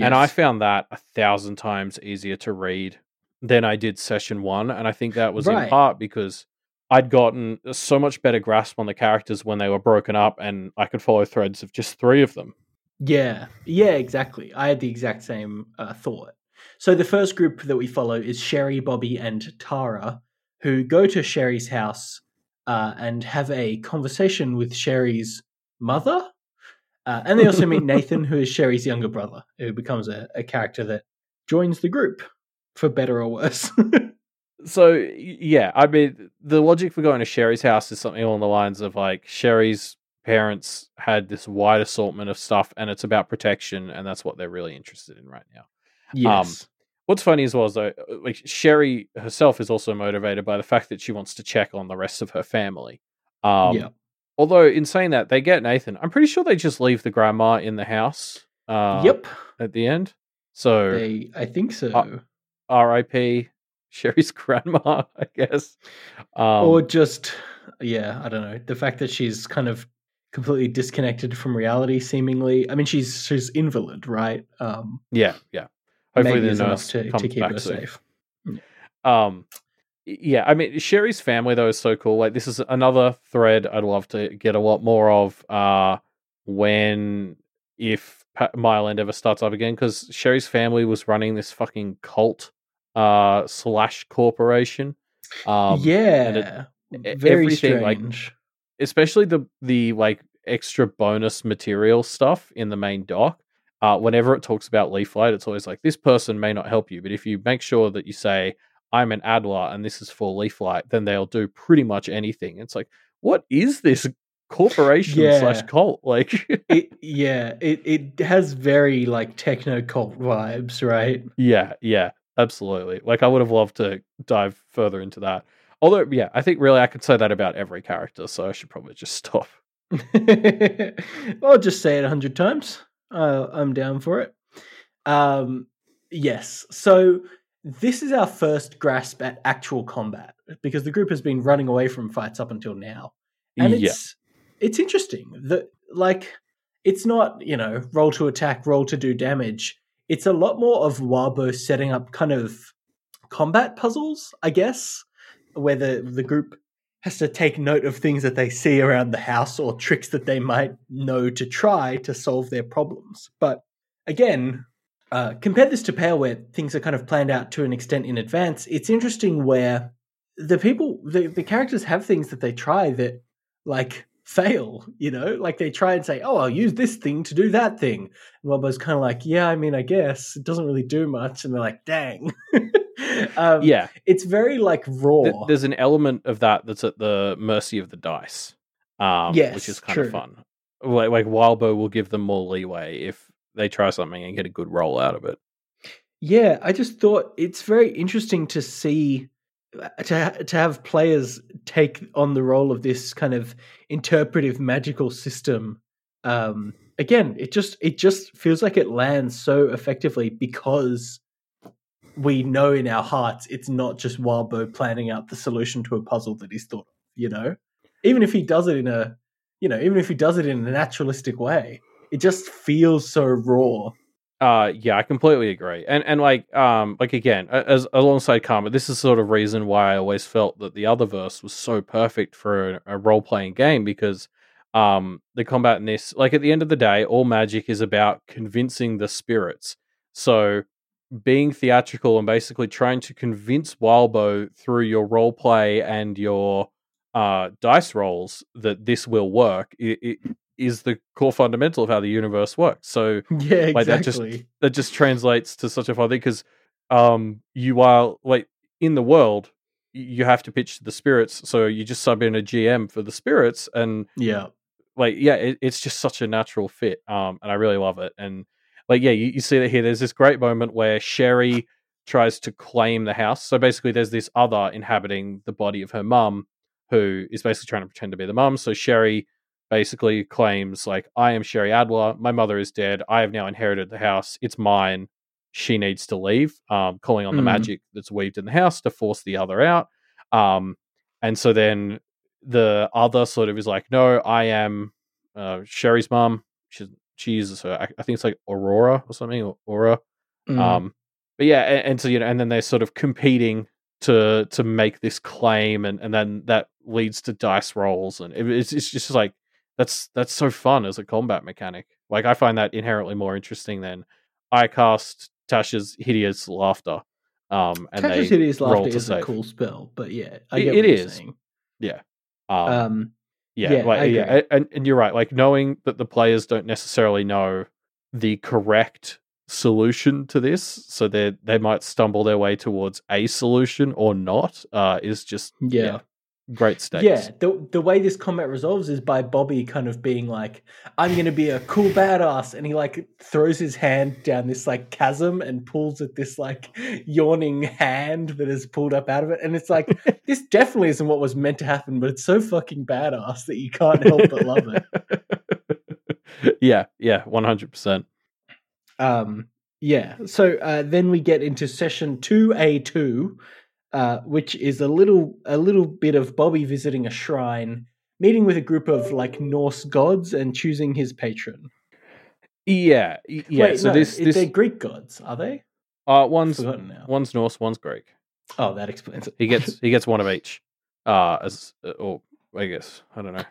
And I found that a thousand times easier to read than I did session one. And I think that was in part because I'd gotten so much better grasp on the characters when they were broken up and I could follow threads of just three of them. Yeah, yeah, exactly. I had the exact same uh, thought. So the first group that we follow is Sherry, Bobby, and Tara, who go to Sherry's house uh, and have a conversation with Sherry's mother. Uh, and they also meet Nathan, who is Sherry's younger brother, who becomes a, a character that joins the group, for better or worse. So yeah, I mean, the logic for going to Sherry's house is something along the lines of like Sherry's parents had this wide assortment of stuff, and it's about protection, and that's what they're really interested in right now. yes. What's funny as well is though, uh, like Sherry herself is also motivated by the fact that she wants to check on the rest of her family. Um, yeah. Although in saying that, they get Nathan. I'm pretty sure they just leave the grandma in the house. Uh, yep. At the end, so They, I think so. uh, R.I.P. Sherry's grandma, I guess. Um, or just yeah i don't know the fact that she's kind of completely disconnected from reality seemingly i mean she's she's invalid right um yeah, yeah. Hopefully the enough nurse to, to keep her soon. safe Um, yeah, I mean Sherry's family though is so cool. Like this is another thread I'd love to get a lot more of. Uh, when if Mile End ever starts up again, because Sherry's family was running this fucking cult, uh, slash corporation. Um, yeah e- very everything, like, strange especially the the like extra bonus material stuff in the main doc. Uh, whenever it talks about Leaf Light, it's always like this person may not help you, but if you make sure that you say I'm an Adler and this is for Leaf Light, then they'll do pretty much anything. It's like, what is this corporation slash cult? Like, it yeah it, it has very like techno cult vibes right yeah, yeah, absolutely. Like, I would have loved to dive further into that. Although, yeah, I think really I could say that about every character, so I should probably just stop. I'll just say it a hundred times. Uh, I'm down for it. Um, yes. So this is our first grasp at actual combat because the group has been running away from fights up until now, and yeah, it's it's interesting that like it's not you know roll to attack, roll to do damage. It's a lot more of Wildbow setting up kind of combat puzzles, I guess, where the the group has to take note of things that they see around the house or tricks that they might know to try to solve their problems. But again, uh, compare this to Pale, where things are kind of planned out to an extent in advance. It's interesting where the people, the, the characters have things that they try that like fail, you know, like they try and say, oh, I'll use this thing to do that thing. And Wildbow's kind of like, yeah, I mean, I guess it doesn't really do much. And they're like, dang. um, yeah. It's very like raw. Th- there's an element of that that's at the mercy of the dice, um, which is kind true. of fun. Like, like Wildbow will give them more leeway if they try something and get a good roll out of it. Yeah, I just thought it's very interesting to see to to have players take on the role of this kind of interpretive magical system. Um, again, it just it just feels like it lands so effectively because we know in our hearts it's not just Wildbow planning out the solution to a puzzle that he's thought of. You know, even if he does it in a you know even if he does it in a naturalistic way, it just feels so raw. Uh, yeah, I completely agree. And and like um like again, as alongside Karma, this is sort of reason why I always felt that the other verse was so perfect for a, a role playing game because um the combat in this like at the end of the day, all magic is about convincing the spirits. So being theatrical and basically trying to convince Wildbow through your role play and your uh dice rolls that this will work i it is the core fundamental of how the universe works. So Yeah, Like, that just- exactly. that just translates to such a fun thing because um you are like in the world you have to pitch to the spirits so you just sub in a gm for the spirits and yeah. like yeah it, it's just such a natural fit um and i really love it and like yeah you, you see that here there's this great moment where sherry tries to claim the house so basically there's this other inhabiting the body of her mum who is basically trying to pretend to be the mum so sherry basically claims like i am sherry adler my mother is dead i have now inherited the house it's mine she needs to leave um calling on the Mhm. magic that's weaved in the house to force the other out um and so then the other sort of is like no i am uh, sherry's mum she's she uses her. I, I think it's like Aurora or something, or Aura. Mm. Um, but yeah, and, and so you know, and then they're sort of competing to to make this claim, and and then that leads to dice rolls, and it, it's it's just like that's that's so fun as a combat mechanic. Like I find that inherently more interesting than I cast Tasha's hideous laughter. Um, and Tasha's hideous laughter is a cool spell, but yeah, I It- get it what you're is. saying. Um, Um, yeah, yeah, like yeah, and, and you're right. Like knowing that the players don't necessarily know the correct solution to this, so they they might stumble their way towards a solution or not. Uh, is just yeah. yeah, great stakes. Yeah, the the way this combat resolves is by Bobby kind of being like, "I'm going to be a cool badass," and he like throws his hand down this like chasm and pulls at this like yawning hand that is pulled up out of it, and it's like this definitely isn't what was meant to happen, but it's so fucking badass that you can't help but love it. yeah, yeah, one hundred percent. Um, yeah. So uh, then we get into session two A two, uh, which is a little a little bit of Bobby visiting a shrine, meeting with a group of like Norse gods, and choosing his patron. Yeah, yeah. Wait, so no, this, this they're Greek gods, are they? uh one's forgotten now. one's Norse, one's Greek. Oh, that explains it. He gets he gets one of each. Uh, as uh, or I guess I don't know.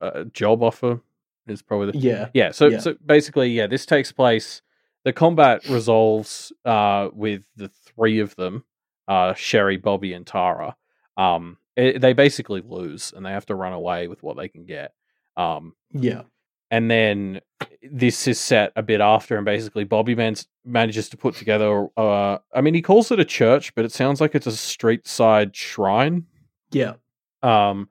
A job offer is probably the yeah, yeah so Yeah. so basically yeah this takes place the combat resolves uh with the three of them uh sherry bobby and tara um it, they basically lose and they have to run away with what they can get um yeah, and then this is set a bit after and basically bobby mans- manages to put together uh i mean he calls it a church but it sounds like it's a street side shrine yeah, um,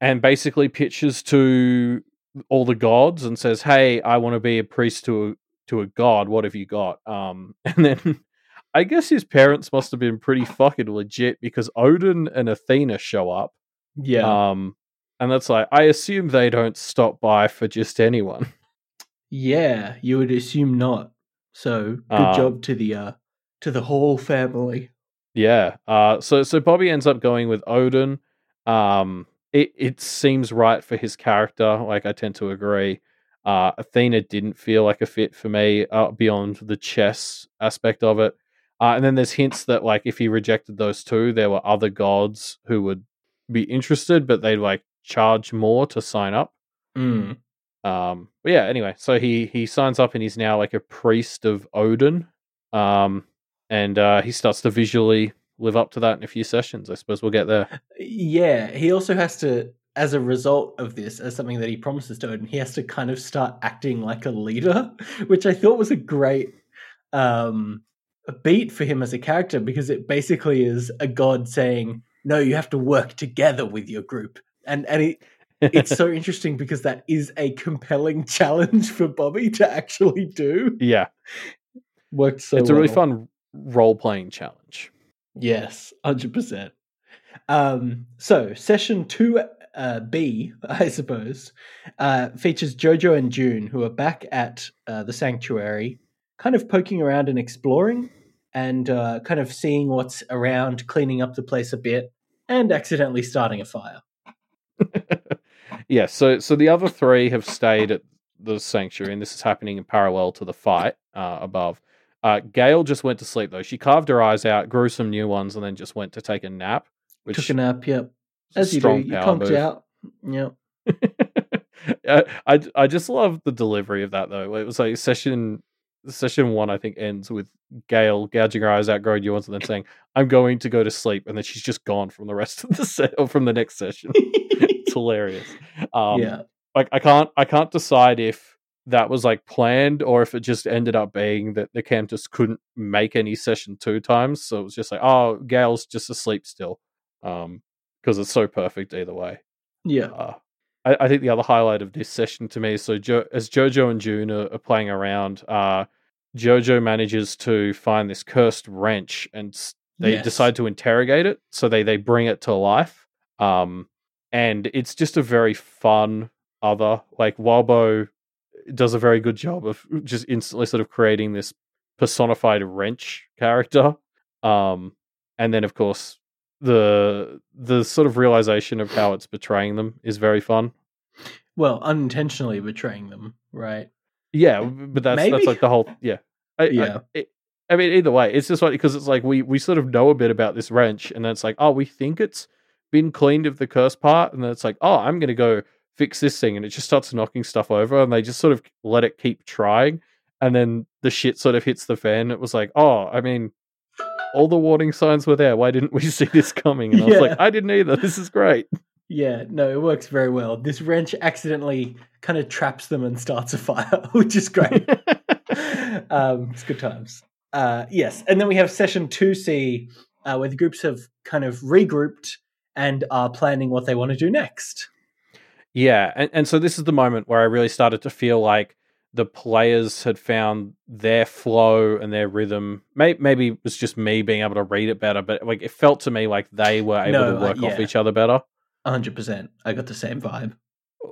and basically pitches to all the gods and says, "Hey, I want to be a priest to a to a god. What have you got?" Um, and then I guess his parents must have been pretty fucking legit because Odin and Athena show up. yeah, Um, and that's like I assume they don't stop by for just anyone. yeah. You would assume not. So good Um, job to the uh to the whole family. Yeah. Uh, so so Bobby ends up going with Odin. Um, it it seems right for his character. Like I tend to agree. Uh, Athena didn't feel like a fit for me uh, beyond the chess aspect of it. Uh, and then there's hints that like if he rejected those two, there were other gods who would be interested, but they'd like charge more to sign up. Mm. Um, but yeah, anyway, so he he signs up and he's now like a priest of Odin. Um, and uh, he starts to visually live up to that in a few sessions. I suppose we'll get there. Yeah, he also has to, as a result of this, as something that he promises to Odin, he has to kind of start acting like a leader, which I thought was a great um, a beat for him as a character because it basically is a god saying, "No, you have to work together with your group," and and it, it's so interesting because that is a compelling challenge for Bobby to actually do. yeah, Worked so. it's a really fun role playing challenge. Yes, hundred percent. Um, so session two uh, B, I suppose, uh, features Jojo and June, who are back at uh, the sanctuary, kind of poking around and exploring, and uh, kind of seeing what's around, cleaning up the place a bit, and accidentally starting a fire. yeah, so so the other three have stayed at the sanctuary, and this is happening in parallel to the fight uh, above. Uh, Gail just went to sleep though. She carved her eyes out, grew some new ones, and then just went to take a nap. Which Took a nap. Yep, as you do. You conked move. out. Yep. I, I I just love the delivery of that though. It was like session session one, I think, ends with Gail gouging her eyes out, growing new ones, and then saying, "I'm going to go to sleep," and then she's just gone from the rest of the set or from the next session. it's hilarious. Um, yeah. like I can't I can't decide if that was like planned or if it just ended up being that the camp just couldn't make any session two times. So it was just like, oh, Gail's just asleep still. Um, because it's so perfect either way. Yeah. Uh, I, I think the other highlight of this session to me is so jo- as Jojo and June are, are playing around, uh, Jojo manages to find this cursed wrench and they Yes. decide to interrogate it. So they they bring it to life. Um, and it's just a very fun other like Wildbow does a very good job of just instantly sort of creating this personified wrench character. Um, and then of course the the sort of realization of how it's betraying them is very fun. Well, unintentionally betraying them, right? Yeah, but that's Maybe? that's like the whole yeah. I, Yeah. I, it, I mean, either way, it's just like because it's like we we sort of know a bit about this wrench, and then it's like, oh, we think it's been cleaned of the curse part, and then it's like, oh, I'm gonna go fix this thing, and it just starts knocking stuff over, and they just sort of let it keep trying, and then the shit sort of hits the fan. It was like, oh, I mean, all the warning signs were there. Why didn't we see this coming? And I was like, I didn't either. This is great. Yeah, no, it works very well. This wrench accidentally kind of traps them and starts a fire, which is great. um, it's good times. Uh, yes, and then we have session two C, uh, where the groups have kind of regrouped and are planning what they want to do next. Yeah, and, and so this is the moment where I really started to feel like the players had found their flow and their rhythm. Maybe, maybe it was just me being able to read it better, but like it felt to me like they were able No, to uh, work off each other better. Hundred percent. I got the same vibe.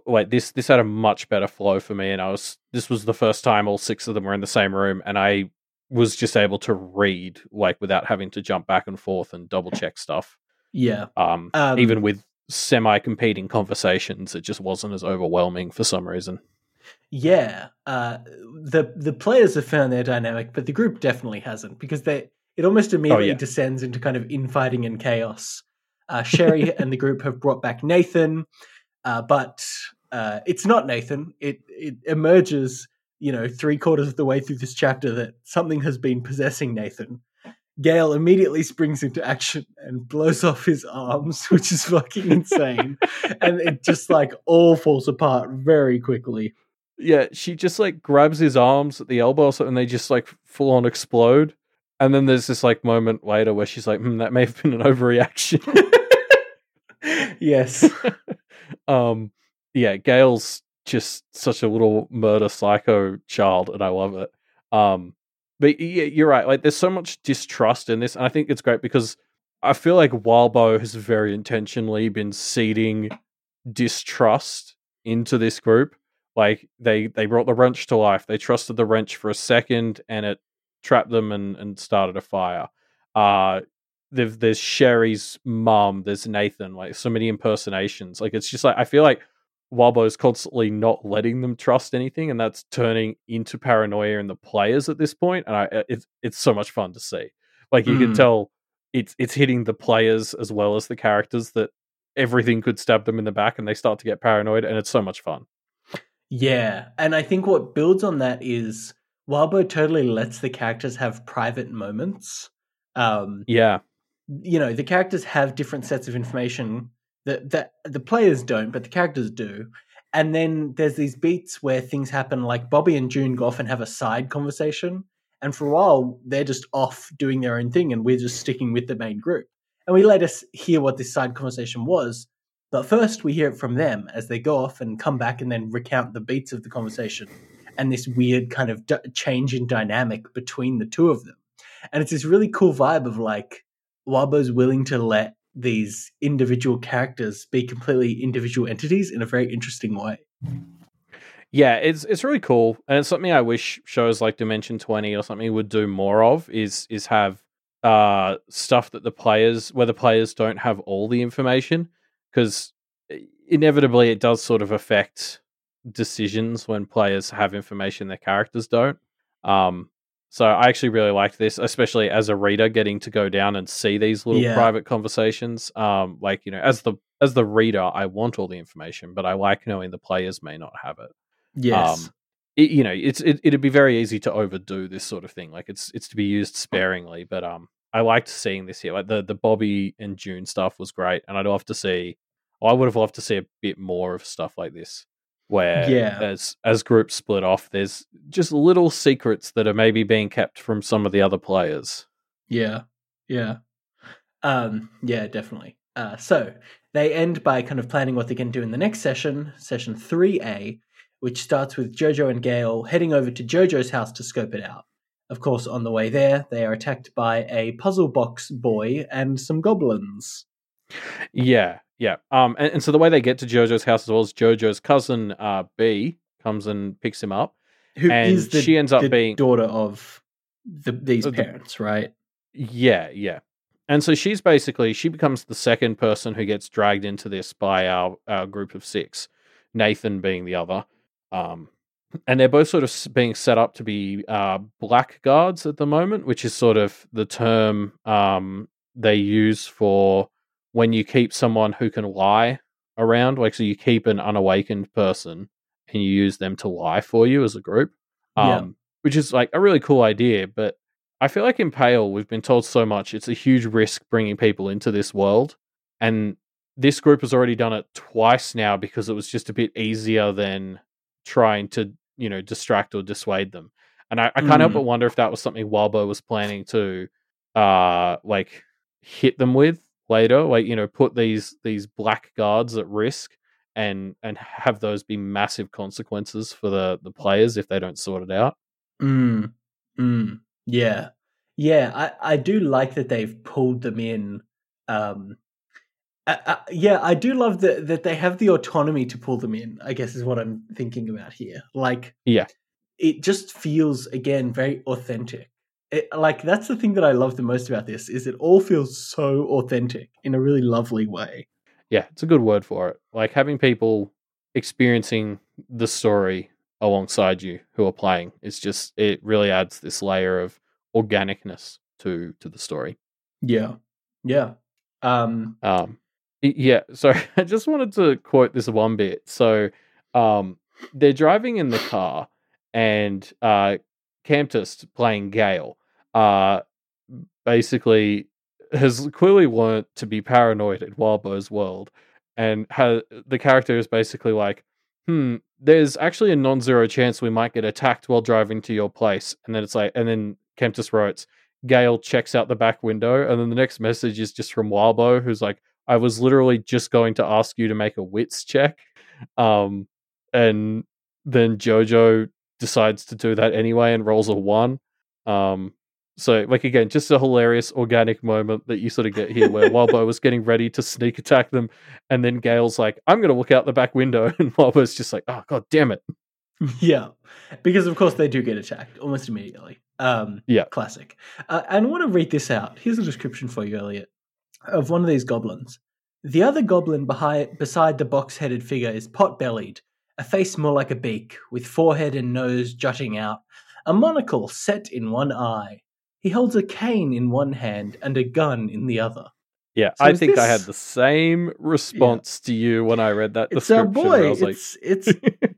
Like this, this had a much better flow for me, and I was. This was the first time all six of them were in the same room, and I was just able to read like without having to jump back and forth and double check stuff. Yeah, Um, Um, even with semi competing conversations, it just wasn't as overwhelming for some reason. yeah. Uh, the the players have found their dynamic, but the group definitely hasn't because they it almost immediately yeah. descends into kind of infighting and chaos. Uh, Sherry and the group have brought back Nathan, uh, but uh, it's not Nathan. It it emerges, you know, three quarters of the way through this chapter that something has been possessing Nathan. Gale immediately springs into action and blows off his arms, which is fucking insane. and it just like all falls apart very quickly. Yeah, she just like grabs his arms at the elbow and they just like full on explode. And then there's this like moment later where she's like, hmm, that may have been an overreaction. yes. um, yeah, Gail's just such a little murder psycho child, and I love it. Um, but yeah, you're right. Like, there's so much distrust in this, and I think it's great because I feel like Wildbow has very intentionally been seeding distrust into this group. Like they they brought the wrench to life. They trusted the wrench for a second, and it trapped them and and started a fire. Uh, there's, there's Sherry's mom. There's Nathan. Like so many impersonations. Like it's just like I feel like Wildbow's constantly not letting them trust anything, and that's turning into paranoia in the players at this point. And I, it's it's so much fun to see. Like you can Mm. tell it's it's hitting the players as well as the characters that everything could stab them in the back, and they start to get paranoid, and it's so much fun. Yeah. And I think what builds on that is Wildbow totally lets the characters have private moments. Um, Yeah, you know, the characters have different sets of information that, that the players don't, but the characters do. And then there's these beats where things happen, like Bobby and June go off and have a side conversation. And for a while, they're just off doing their own thing, and we're just sticking with the main group. And we let us hear what this side conversation was. But first, we hear it from them as they go off and come back and then recount the beats of the conversation and this weird kind of d- change in dynamic between the two of them. And it's this really cool vibe of like, Wildbow's willing to let these individual characters be completely individual entities in a very interesting way. yeah, it's it's really cool, and it's something I wish shows like Dimension Twenty or something would do more of. Is is have uh stuff that the players where the players don't have all the information because inevitably it does sort of affect decisions when players have information their characters don't. Um, so I actually really liked this, especially as a reader, getting to go down and see these little Yeah. private conversations. Um, like you know, as the as the reader, I want all the information, but I like knowing the players may not have it. Yes. Um, it, you know, it's it, it'd be very easy to overdo this sort of thing. Like it's it's to be used sparingly, but um, I liked seeing this here. Like the the Bobby and June stuff was great, and I'd love to see. I would have loved to see a bit more of stuff like this, where Yeah. as as groups split off, there's just little secrets that are maybe being kept from some of the other players. Yeah, yeah, um, yeah, definitely. Uh, so they end by kind of planning what they can do in the next session, session three A, which starts with Jojo and Gale heading over to Jojo's house to scope it out. Of course, on the way there, they are attacked by a puzzle box boy and some goblins. Yeah, yeah. Um, and, and so the way they get to Jojo's house as well is Jojo's cousin, uh, B, comes and picks him up. Who is And the, she ends up the being- daughter of the, these Uh, the- parents, right? Yeah, yeah. And so she's basically she becomes the second person who gets dragged into this by our our group of six. Nathan being the other. Um and they're both sort of being set up to be uh, black guards at the moment, which is sort of the term um, they use for when you keep someone who can lie around. Like, so you keep an unawakened person and you use them to lie for you as a group, um, Yeah. which is like a really cool idea. But I feel like in Pale, we've been told so much. It's a huge risk bringing people into this world. And this group has already done it twice now because it was just a bit easier than trying to, you know, distract or dissuade them. And I, I can't help Mm. but wonder if that was something Wildbow was planning to uh like hit them with later, like, you know, put these these black guards at risk and and have those be massive consequences for the the players if they don't sort it out. Mm, mm, yeah, yeah. I I do like that they've pulled them in. Um, uh, uh, yeah, I do love that that they have the autonomy to pull them in. I guess is what I'm thinking about here. Like, Yeah. it just feels again very authentic. It, like that's the thing that I love the most about this is it all feels so authentic in a really lovely way. Yeah, it's a good word for it. Like having people experiencing the story alongside you who are playing is just it really adds this layer of organicness to to the story. Yeah, yeah. Um, Um yeah, so I just wanted to quote this one bit. So um they're driving in the car and uh Camptus playing Gale uh basically has clearly learnt to be paranoid in Wildbow's world and ha- the character is basically like hmm there's actually a non-zero chance we might get attacked while driving to your place. And then it's like and then Camptus writes Gale checks out the back window and then the next message is just from Wildbow who's like I was literally just going to ask you to make a wits check. Um and then Jojo decides to do that anyway and rolls a 1 um so, like again, just a hilarious organic moment that you sort of get here, where Wildbow was getting ready to sneak attack them, and then Gail's like, "I'm going to look out the back window," and Wildbow's just like, "Oh god damn it!" Yeah, because of course they do get attacked almost immediately. Um, Yeah. classic. Uh, and I want to read this out. Here's a description for you, Elliot, of one of these goblins. The other goblin behind, beside the box-headed figure is pot-bellied, a face more like a beak, with forehead and nose jutting out, a monocle set in one eye. He holds a cane in one hand and a gun in the other. Yeah, So I think I had the same response to you when I read that It's our description. I boy. like, It's it's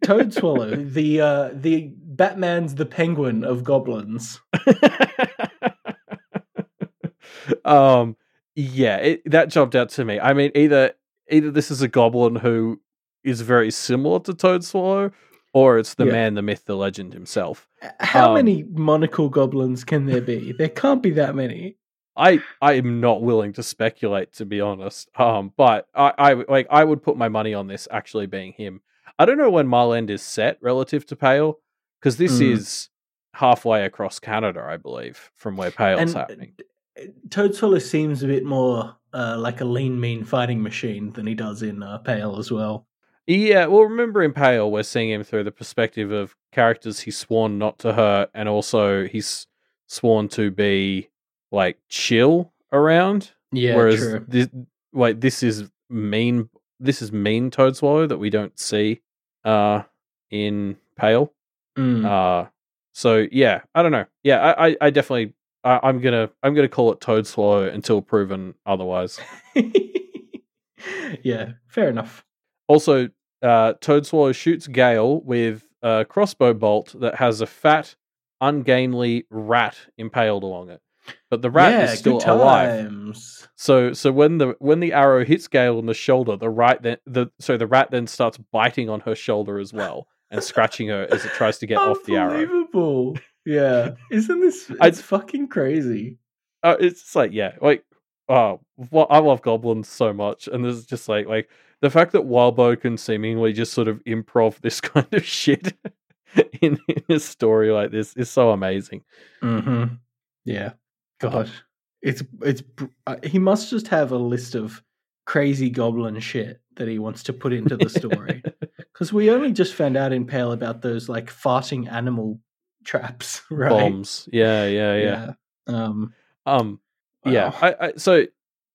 Toadswallow, the uh, the Batman's the penguin of goblins. um, yeah, it, that jumped out to me. I mean, either either this is a goblin who is very similar to Toadswallow, or it's the Yeah. man, the myth, the legend himself. How Um, many monocle goblins can there be? There can't be that many. I I am not willing to speculate to be honest. Um, but I, I like I would put my money on this actually being him. I don't know when Mile End is set relative to Pale because this Mm. is halfway across Canada, I believe, from where Pale's And happening. uh, Toadswallow seems a bit more uh, like a lean, mean fighting machine than he does in uh, Pale as well. Yeah, well, remember in Pale, we're seeing him through the perspective of characters he's sworn not to hurt, and also he's sworn to be like chill around. Yeah, Whereas true. this, like this is mean. This is mean Toadswallow that we don't see uh in Pale. Mm. Uh so yeah, I don't know. Yeah, I I, I definitely I, I'm gonna I'm gonna call it Toadswallow until proven otherwise. yeah, fair enough. Also, uh, Toadswallow shoots Gale with a crossbow bolt that has a fat, ungainly rat impaled along it. But the rat yeah, is still alive. So so when the when the arrow hits Gale on the shoulder, the right then the so the rat then starts biting on her shoulder as well and scratching her as it tries to get off the arrow. Unbelievable. Yeah, isn't this? I- It's fucking crazy. Uh, it's just like yeah, like oh, what I love goblins so much, and there's just like like the fact that Wildbow can seemingly just sort of improv this kind of shit in, in a story like this is so amazing. Mm-hmm. Yeah. God, it's it's. Uh, he must just have a list of crazy goblin shit that he wants to put into the story. Because we only just found out in Pale about those like farting animal traps, right? Bombs, yeah, yeah, yeah. Yeah. Um. Um, yeah. I, I so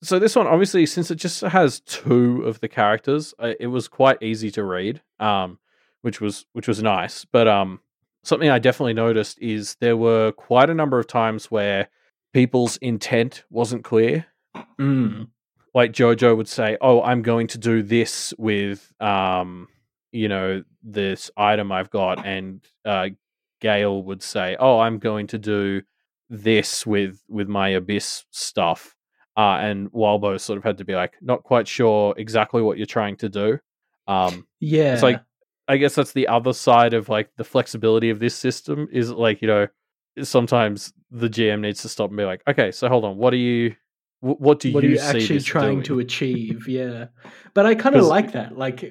so this one obviously since it just has two of the characters, it was quite easy to read. Um, which was which was nice. But um, something I definitely noticed is there were quite a number of times where people's intent wasn't clear. Mm. Like Jojo would say, "Oh, I'm going to do this with um, you know, this item I've got," and uh, Gale would say, "Oh, I'm going to do this with with my abyss stuff." Uh, and Wildbow sort of had to be like, not quite sure exactly what you're trying to do. Um, Yeah. it's like I guess that's the other side of like the flexibility of this system is like you know sometimes the GM needs to stop and be like, okay, so hold on, what are you, what do what you are you see actually trying to achieve? Yeah. But I kind of like that. Like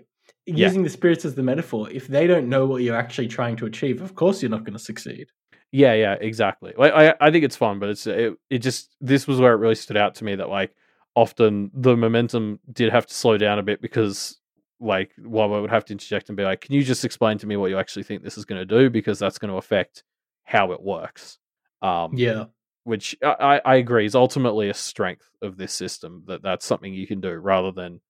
Yeah. using the spirits as the metaphor. If they don't know what you're actually trying to achieve, of course you're not going to succeed. Yeah, yeah, exactly. Like I, I think it's fun, but it's it, it just this was where it really stood out to me that like often the momentum did have to slow down a bit because like Wildbow would have to interject and be like, "Can you just explain to me what you actually think this is going to do?" Because that's going to affect how it works. Um, Yeah. which I, I I agree is ultimately a strength of this system that that's something you can do rather than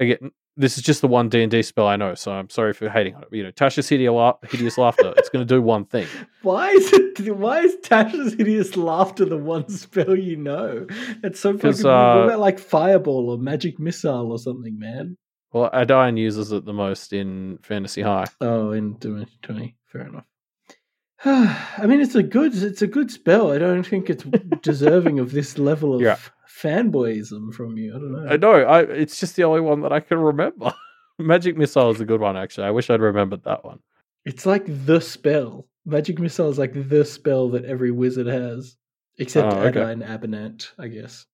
again this is just the one D and D spell I know, so I'm sorry for hating on it. You know, Tasha's hideous, la- hideous laughter. It's going to do one thing. Why is it? Why is Tasha's hideous laughter the one spell you know? That's so fucking. uh, what about like fireball or magic missile or something, man? Well, Adaine uses it the most in Fantasy High. Oh, in Dimension Twenty, fair enough. I mean, it's a good, it's a good spell. I don't think it's deserving of this level of Yeah. Fanboyism from you. I don't know. I know. I it's just the only one that I can remember. Magic Missile is a good one, actually. I wish I'd remembered that one. It's like the spell. Magic missile is like the spell that every wizard has, except Oh, okay. Adaine Abernant, I guess.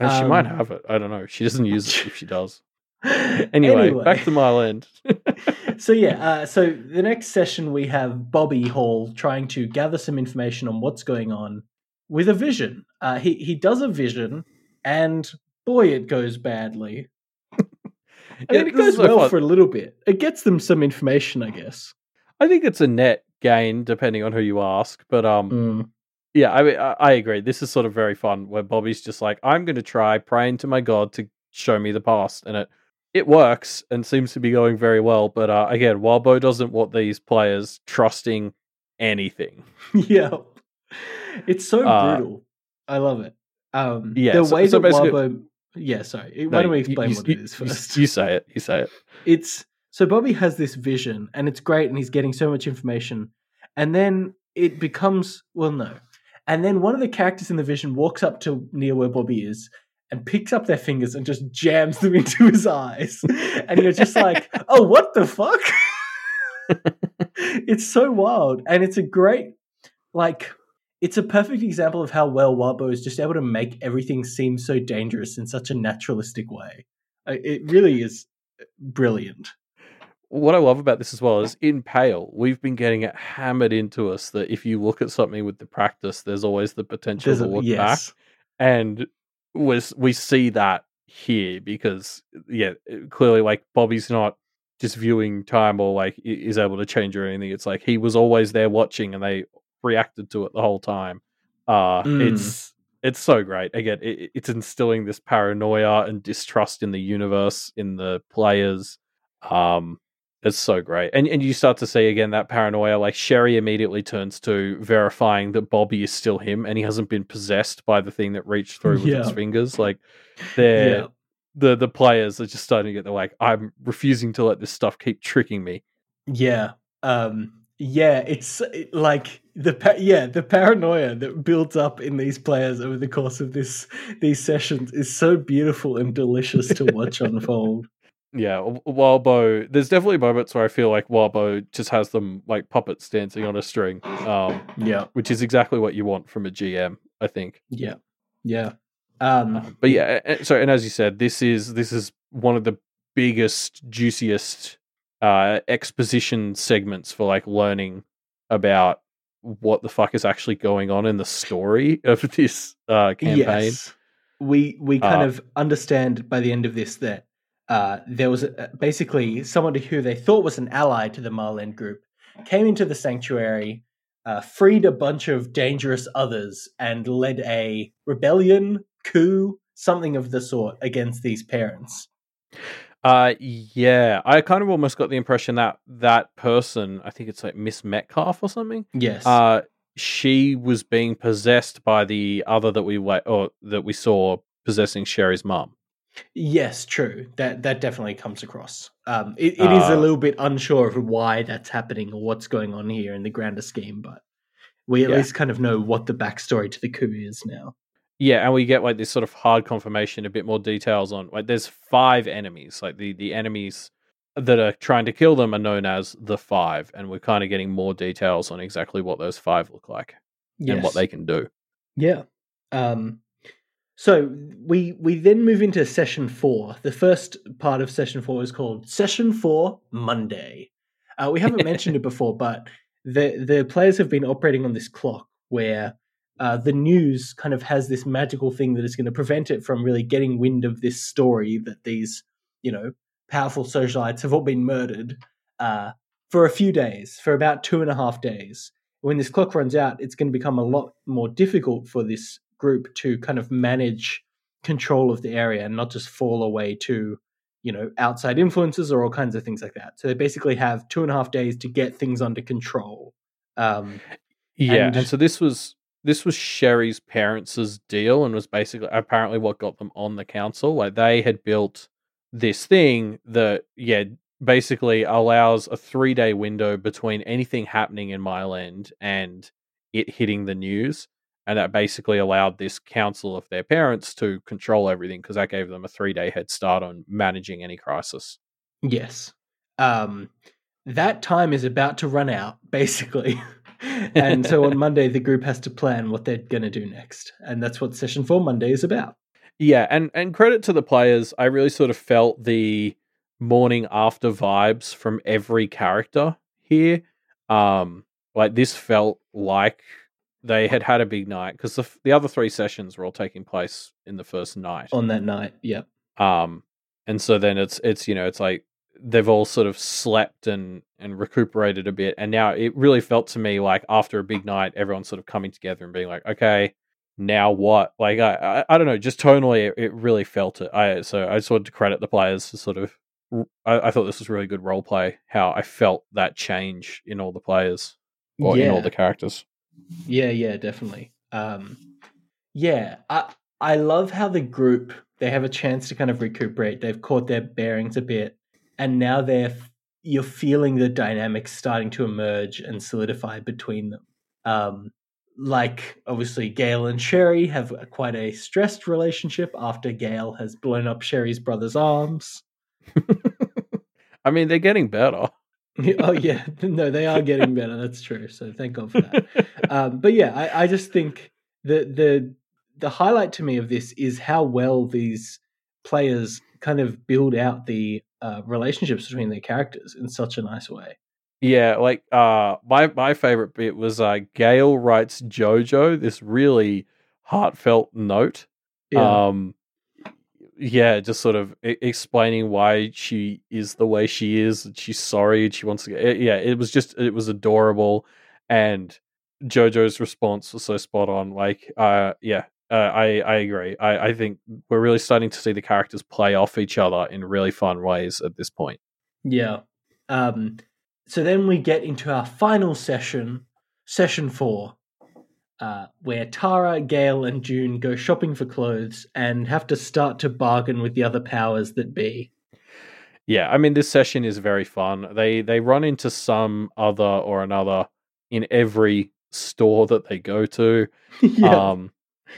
And she might Um, have it. I don't know. She doesn't use it if she does. Anyway, back to Mile End. so yeah, uh, so the next session we have Bobby Hall trying to gather some information on what's going on with a vision. Uh, he he does a vision, and boy, it goes badly. I mean, it is goes well for a little bit. It gets them some information, I guess. I think it's a net gain depending on who you ask, but um, Mm. yeah, I mean, I, I agree. This is sort of very fun where Bobby's just like, I'm going to try praying to my god to show me the past, and it it works and seems to be going very well. But uh, again, Wildbow doesn't want these players trusting anything. yeah, it's so Uh, brutal. I love it. Um, Yeah, the so- way so that basically- Wildbow. Yeah, sorry. Why don't we explain you- what you- it is you- first? You say it. You say it. it's so Bobby has this vision and it's great and he's getting so much information and then it becomes well no and then one of the characters in the vision walks up to near where Bobby is and picks up their fingers and just jams them into his eyes and you're just like oh what the fuck it's so wild and it's a great like it's a perfect example of how well Wildbow is just able to make everything seem so dangerous in such a naturalistic way it really is brilliant what I love about this as well is in Pale, we've been getting it hammered into us that if you look at something with the practice, there's always the potential There's to a- look back. And we we see that here because, yeah, clearly, like Bobby's not just viewing time or like is able to change or anything. It's like he was always there watching and they reacted to it the whole time. Uh, Mm. It's it's so great. Again, it, it's instilling this paranoia and distrust in the universe, in the players. Um, it's so great. And and you start to see again that paranoia. Like Sherry immediately turns to verifying that Bobby is still him and he hasn't been possessed by the thing that reached through with Yeah. fingers. Like they're Yeah. the the players are just starting to get the like, I'm refusing to let this stuff keep tricking me. Yeah. Um yeah, it's it- like the pa- yeah, the paranoia that builds up in these players over the course of this these sessions is so beautiful and delicious to watch unfold. Yeah, w- Wildbow. There's definitely moments where I feel like Wildbow just has them like puppets dancing on a string, um, Yeah. which is exactly what you want from a GM, I think. Yeah. Yeah. Um Um, but yeah, so and as you said, this is this is one of the biggest, juiciest uh, exposition segments for like learning about what the fuck is actually going on in the story of this uh, campaign. Yes. We we kind Uh, of understand by the end of this that uh, there was a, basically someone who they thought was an ally to the Mile End group came into the sanctuary, uh, freed a bunch of dangerous others, and led a rebellion, coup, something of the sort against these parents. Uh, yeah, I kind of almost got the impression that that person, I think it's like Miss Metcalf or something. Yes. Uh, she was being possessed by the other that we wa- or that we saw possessing Sherry's mom. Yes, true. That that definitely comes across. Um, it, it is a Uh, little bit unsure of why that's happening or what's going on here in the grander scheme, but we at Yeah. least kind of know what the backstory to the coup is now. Yeah, and we get like this sort of hard confirmation, a bit more details on like there's five enemies. Like the the enemies that are trying to kill them are known as the five, and we're kind of getting more details on exactly what those five look like and what they can do. Yeah. Um, so we we then move into session four. The first part of session four is called Session Four Monday. Uh, we haven't mentioned it before, but the the players have been operating on this clock where uh, the news kind of has this magical thing that is going to prevent it from really getting wind of this story that these you know powerful socialites have all been murdered uh, for a few days, for about two and a half days when this clock runs out, it's going to become a lot more difficult for this group to kind of manage control of the area and not just fall away to, you know, outside influences or all kinds of things like that. So they basically have two and a half days to get things under control. Um, Yeah, And- and, so this was this was Sherry's parents' deal, and was basically apparently what got them on the council. Like they had built this thing that yeah basically allows a three day window between anything happening in Mile End and it hitting the news. And that basically allowed this council of their parents to control everything because that gave them a three day head start on managing any crisis. yes. Um, that time is about to run out, basically. And so on Monday, the group has to plan what they're going to do next. And that's what session four Monday is about. Yeah, and and credit to the players. I really sort of felt the morning after vibes from every character here. Um, like this felt like they had had a big night because the the other three sessions were all taking place in the first night. On that night, yep. Um, and so then it's it's you know it's like they've all sort of slept and and recuperated a bit, and now it really felt to me like after a big night, everyone's sort of coming together and being like, okay, now what? Like I I, I don't know, just tonally, it, it really felt it. I so I just wanted to credit the players for sort of. I, I thought this was really good role play. How I felt that change in all the players or in all the characters. Yeah, yeah, definitely. Um, yeah, I I love how the group they have a chance to kind of recuperate. They've caught their bearings a bit, and now they're you're feeling the dynamics starting to emerge and solidify between them. Um, like obviously, Gail and Sherry have a, quite a stressed relationship after Gail has blown up Sherry's brother's arms. I mean, they're getting better. oh yeah, no, they are getting better. That's true. So thank God for that. um, but yeah, I, I just think the the the highlight to me of this is how well these players kind of build out the uh, relationships between their characters in such a nice way. Yeah, like uh my my favorite bit was uh Gail writes Jojo this really heartfelt note. Yeah, Um yeah, just sort of explaining why she is the way she is and she's sorry and she wants to get yeah, it was just it was adorable and Jojo's response was so spot on like uh yeah, uh, I I agree. I I think we're really starting to see the characters play off each other in really fun ways at this point. yeah. Um, so then we get into our final session, session four, uh, where Tara, Gail, and June go shopping for clothes and have to start to bargain with the other powers that be. Yeah, I mean this session is very fun. They they run into some other or another in every store that they go to. yeah. Um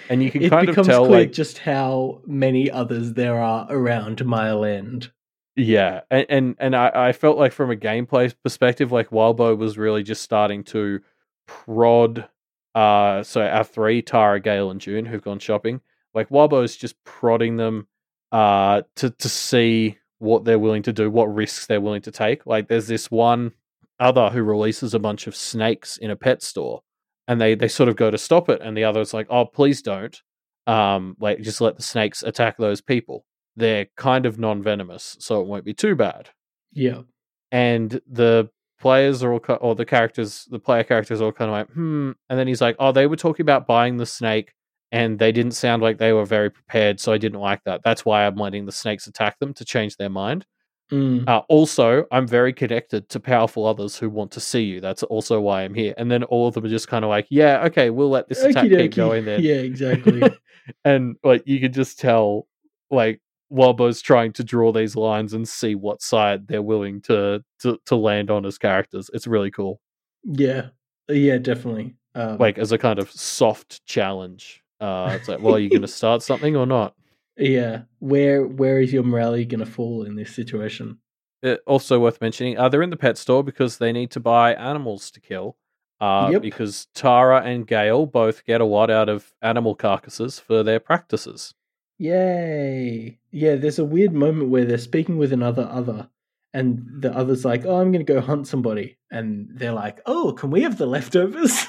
and you can it kind of tell like just how many others there are around Mile End. yeah, and and, and I, I felt like from a gameplay perspective like Wildbow was really just starting to prod uh so our three Tara, Gale and June who've gone shopping. Like Wildbow is just prodding them uh to to see what they're willing to do, what risks they're willing to take. Like there's this one other who releases a bunch of snakes in a pet store and they they sort of go to stop it and the other's like, "Oh, please don't." Um like just let the snakes attack those people. They're kind of non-venomous, so it won't be too bad. Yeah. And the players are all or the characters, the player characters are all kind of like, "Hmm." And then he's like, "Oh, they were talking about buying the snake and they didn't sound like they were very prepared, so I didn't like that. That's why I'm letting the snakes attack them to change their mind. Mm. Uh, also, I'm very connected to powerful others who want to see you. That's also why I'm here. And then all of them are just kind of like, yeah, okay, we'll let this attack Okie keep going then. Yeah, exactly. and like you can just tell, like Wildbow's trying to draw these lines and see what side they're willing to to, to land on as characters. It's really cool. yeah, yeah, definitely. Um, Like as a kind of soft challenge. Uh, it's like, well, are you going to start something or not? Yeah, where where is your morality going to fall in this situation? Uh, also worth mentioning, uh, they're in the pet store because they need to buy animals to kill. Uh, Yep. Because Tara and Gail both get a lot out of animal carcasses for their practices. Yay! Yeah, there's a weird moment where they're speaking with another other, and the other's like, "Oh, I'm going to go hunt somebody," and they're like, "Oh, can we have the leftovers?"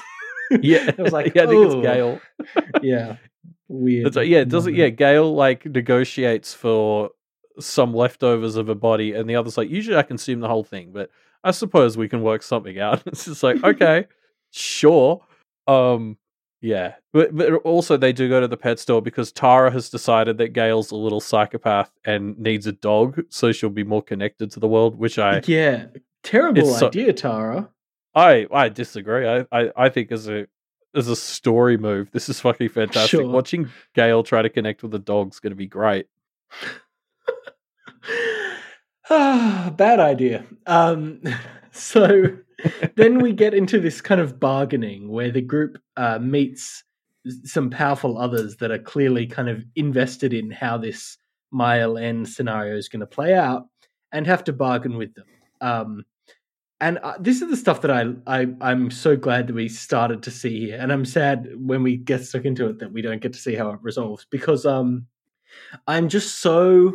Yeah, I was like, yeah, I think it's "Oh." Gale. yeah, weird. That's. Yeah, it doesn't. Yeah, Gale like negotiates for some leftovers of a body, and the other's like, usually I consume the whole thing, but I suppose we can work something out. It's just like, okay, sure. Um, yeah, but but also they do go to the pet store because Tara has decided that Gail's a little psychopath and needs a dog, so she'll be more connected to the world. Which I Yeah, terrible It's so- idea, Tara. I I disagree. I, I I think as a as a story move, this is fucking fantastic. Sure. Watching Gale try to connect with the dog's is going to be great. Bad idea. Um, so then we get into this kind of bargaining where the group uh, meets some powerful others that are clearly kind of invested in how this Mile End scenario is going to play out and have to bargain with them. Um, and uh, this is the stuff that I, I I'm so glad that we started to see here, and I'm sad when we get stuck into it that we don't get to see how it resolves because um I'm just so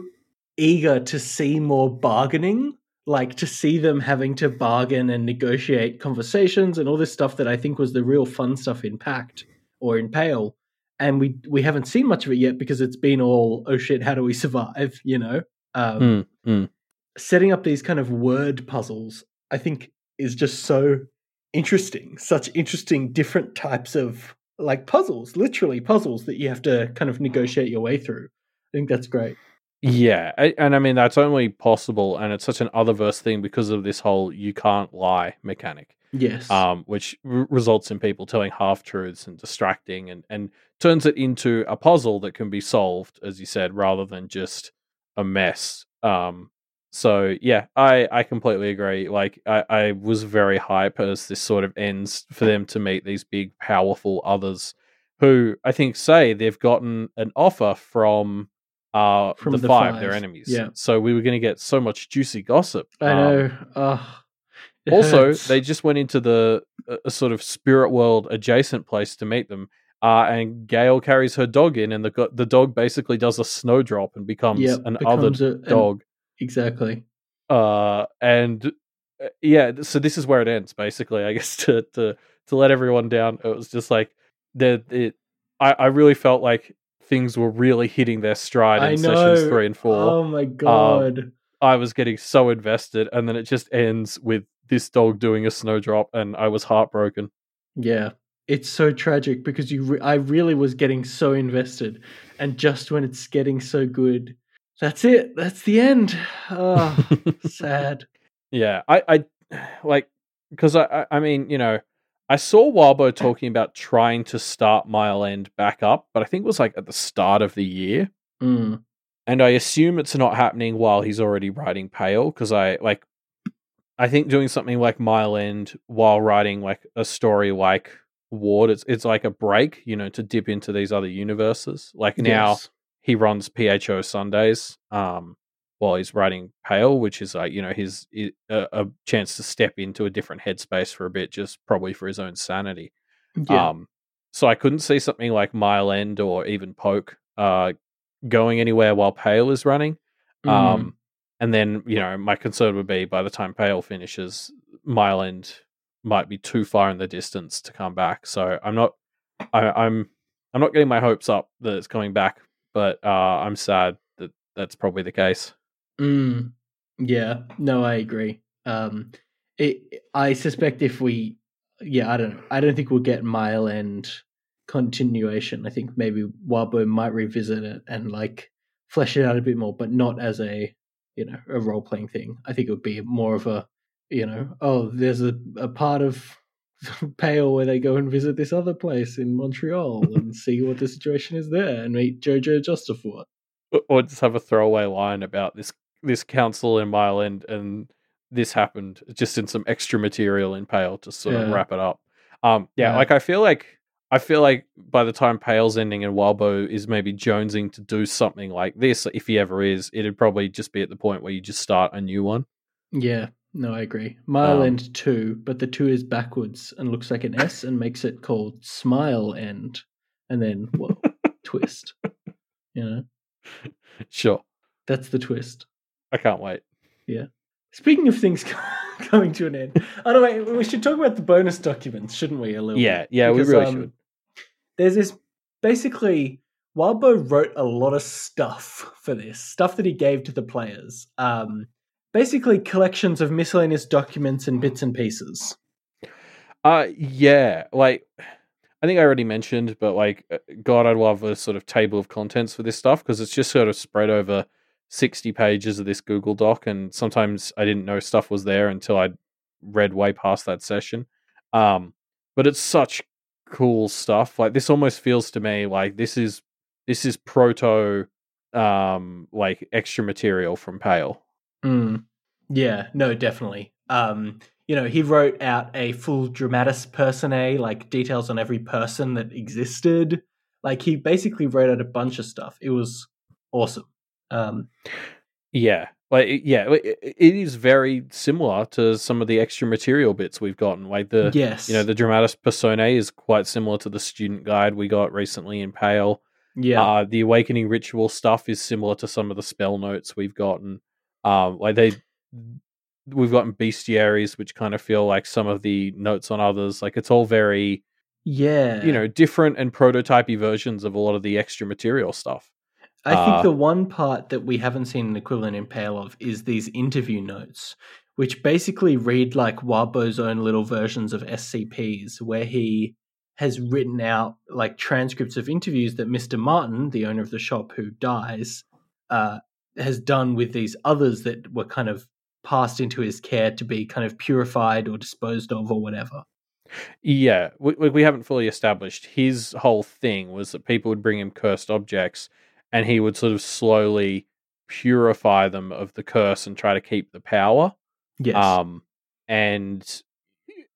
eager to see more bargaining, like to see them having to bargain and negotiate conversations and all this stuff that I think was the real fun stuff in Pact or in Pale. And we we haven't seen much of it yet because it's been all oh shit, how do we survive? You know, um, Mm, mm. setting up these kind of word puzzles, I think, is just so interesting. Such interesting, different types of like puzzles, literally puzzles that you have to kind of negotiate your way through. I think that's great. Yeah, and I mean that's only possible, and it's such an otherverse thing because of this whole "you can't lie" mechanic, Yes. um, which r- results in people telling half truths and distracting, and and turns it into a puzzle that can be solved, as you said, rather than just a mess. Um, so yeah, I I completely agree. Like I I was very hype as this sort of ends for them to meet these big powerful others, who I think say they've gotten an offer from uh From the, the five, their enemies. yeah. So we were going to get so much juicy gossip. I Um, know. Ugh, also, hurts. they just went into the a, a sort of spirit world adjacent place to meet them. Uh, and Gail carries her dog in, and the the dog basically does a snowdrop and becomes Yep, an other a- dog. Exactly. Uh, and uh, yeah, so this is where it ends, basically. I guess to to to let everyone down, it was just like the it. I I really felt like things were really hitting their stride I in know. sessions three and four. Oh my god. I was getting so invested, and then it just ends with this dog doing a snowdrop, and I was heartbroken. yeah. It's so tragic because you re- I really was getting so invested and just when it's getting so good that's it. That's the end. Oh, sad. yeah, I, I like because I, I, mean, you know, I saw Wildbow talking about trying to start Mile End back up, but I think it was like at the start of the year, Mm. and I assume it's not happening while he's already writing Pale because I like, I think doing something like Mile End while writing like a story like Ward, it's it's like a break, you know, to dip into these other universes. Like now. He runs PHO Sundays um, while he's writing Pale, which is like you know his a, a chance to step into a different headspace for a bit, just probably for his own sanity. Yeah. Um, so I couldn't see something like Mile End or even Poke uh, going anywhere while Pale is running. Mm. Um, and then you know my concern would be by the time Pale finishes, Mile End might be too far in the distance to come back. So I'm not, I, I'm, I'm not getting my hopes up that it's coming back, but uh, I'm sad that that's probably the case. Mm, yeah, no, I agree. Um, it, I suspect if we, yeah, I don't. I don't think we'll get Mile End continuation. I think maybe Wildbow might revisit it and like flesh it out a bit more, but not as a you know a role playing thing. I think it would be more of a you know oh there's a, a part of Pale where they go and visit this other place in Montreal and see what the situation is there and meet Jojo Justafort. Or just have a throwaway line about this this council in Mile End and this happened just in some extra material in Pale to sort of wrap it up. Um, yeah, Yeah. like I feel like I feel like by the time Pale's ending and Wildbow is maybe jonesing to do something like this, if he ever is, it'd probably just be at the point where you just start a new one. Yeah, no, I agree. Mile Um, End 2, but the 2 is backwards and looks like an S and makes it called Smile End. And then, whoa, twist. You know, Sure, that's the twist. I can't wait. Yeah. Speaking of things coming to an end, oh no, wait, we should talk about the bonus documents, shouldn't we? A little Yeah, bit? yeah, we really um, should. There's this basically, Wildbow wrote a lot of stuff for this, stuff that he gave to the players. Um, basically, collections of miscellaneous documents and bits and pieces. Uh yeah, like I think I already mentioned, but like uh, God, I'd love a sort of table of contents for this stuff because it's just sort of spread over sixty pages of this Google Doc, and sometimes I didn't know stuff was there until I'd read way past that session. Um, but it's such cool stuff. Like this almost feels to me like this is this is proto um like extra material from Pale. Mm. Yeah, no, definitely. Um, you know, he wrote out a full dramatis personae, like details on every person that existed. Like he basically wrote out a bunch of stuff. It was awesome. Um, Yeah, like yeah, it, is very similar to some of the extra material bits we've gotten. Like the yes, you know the dramatis personae is quite similar to the student guide we got recently in Pale. yeah, Uh, the awakening ritual stuff is similar to some of the spell notes we've gotten. Um, like they, we've gotten bestiaries, which kind of feel like some of the notes on others. Like it's all very yeah. you know different and prototypey versions of a lot of the extra material stuff. I think uh, the one part that we haven't seen an equivalent in Pale of is these interview notes, which basically read like Wildbow's own little versions of SCPs, where he has written out like transcripts of interviews that Mr. Martin, the owner of the shop who dies, uh, has done with these others that were kind of passed into his care to be kind of purified or disposed of or whatever. Yeah, we, we haven't fully established. His whole thing was that people would bring him cursed objects, and he would sort of slowly purify them of the curse and try to keep the power. Yes. Um, and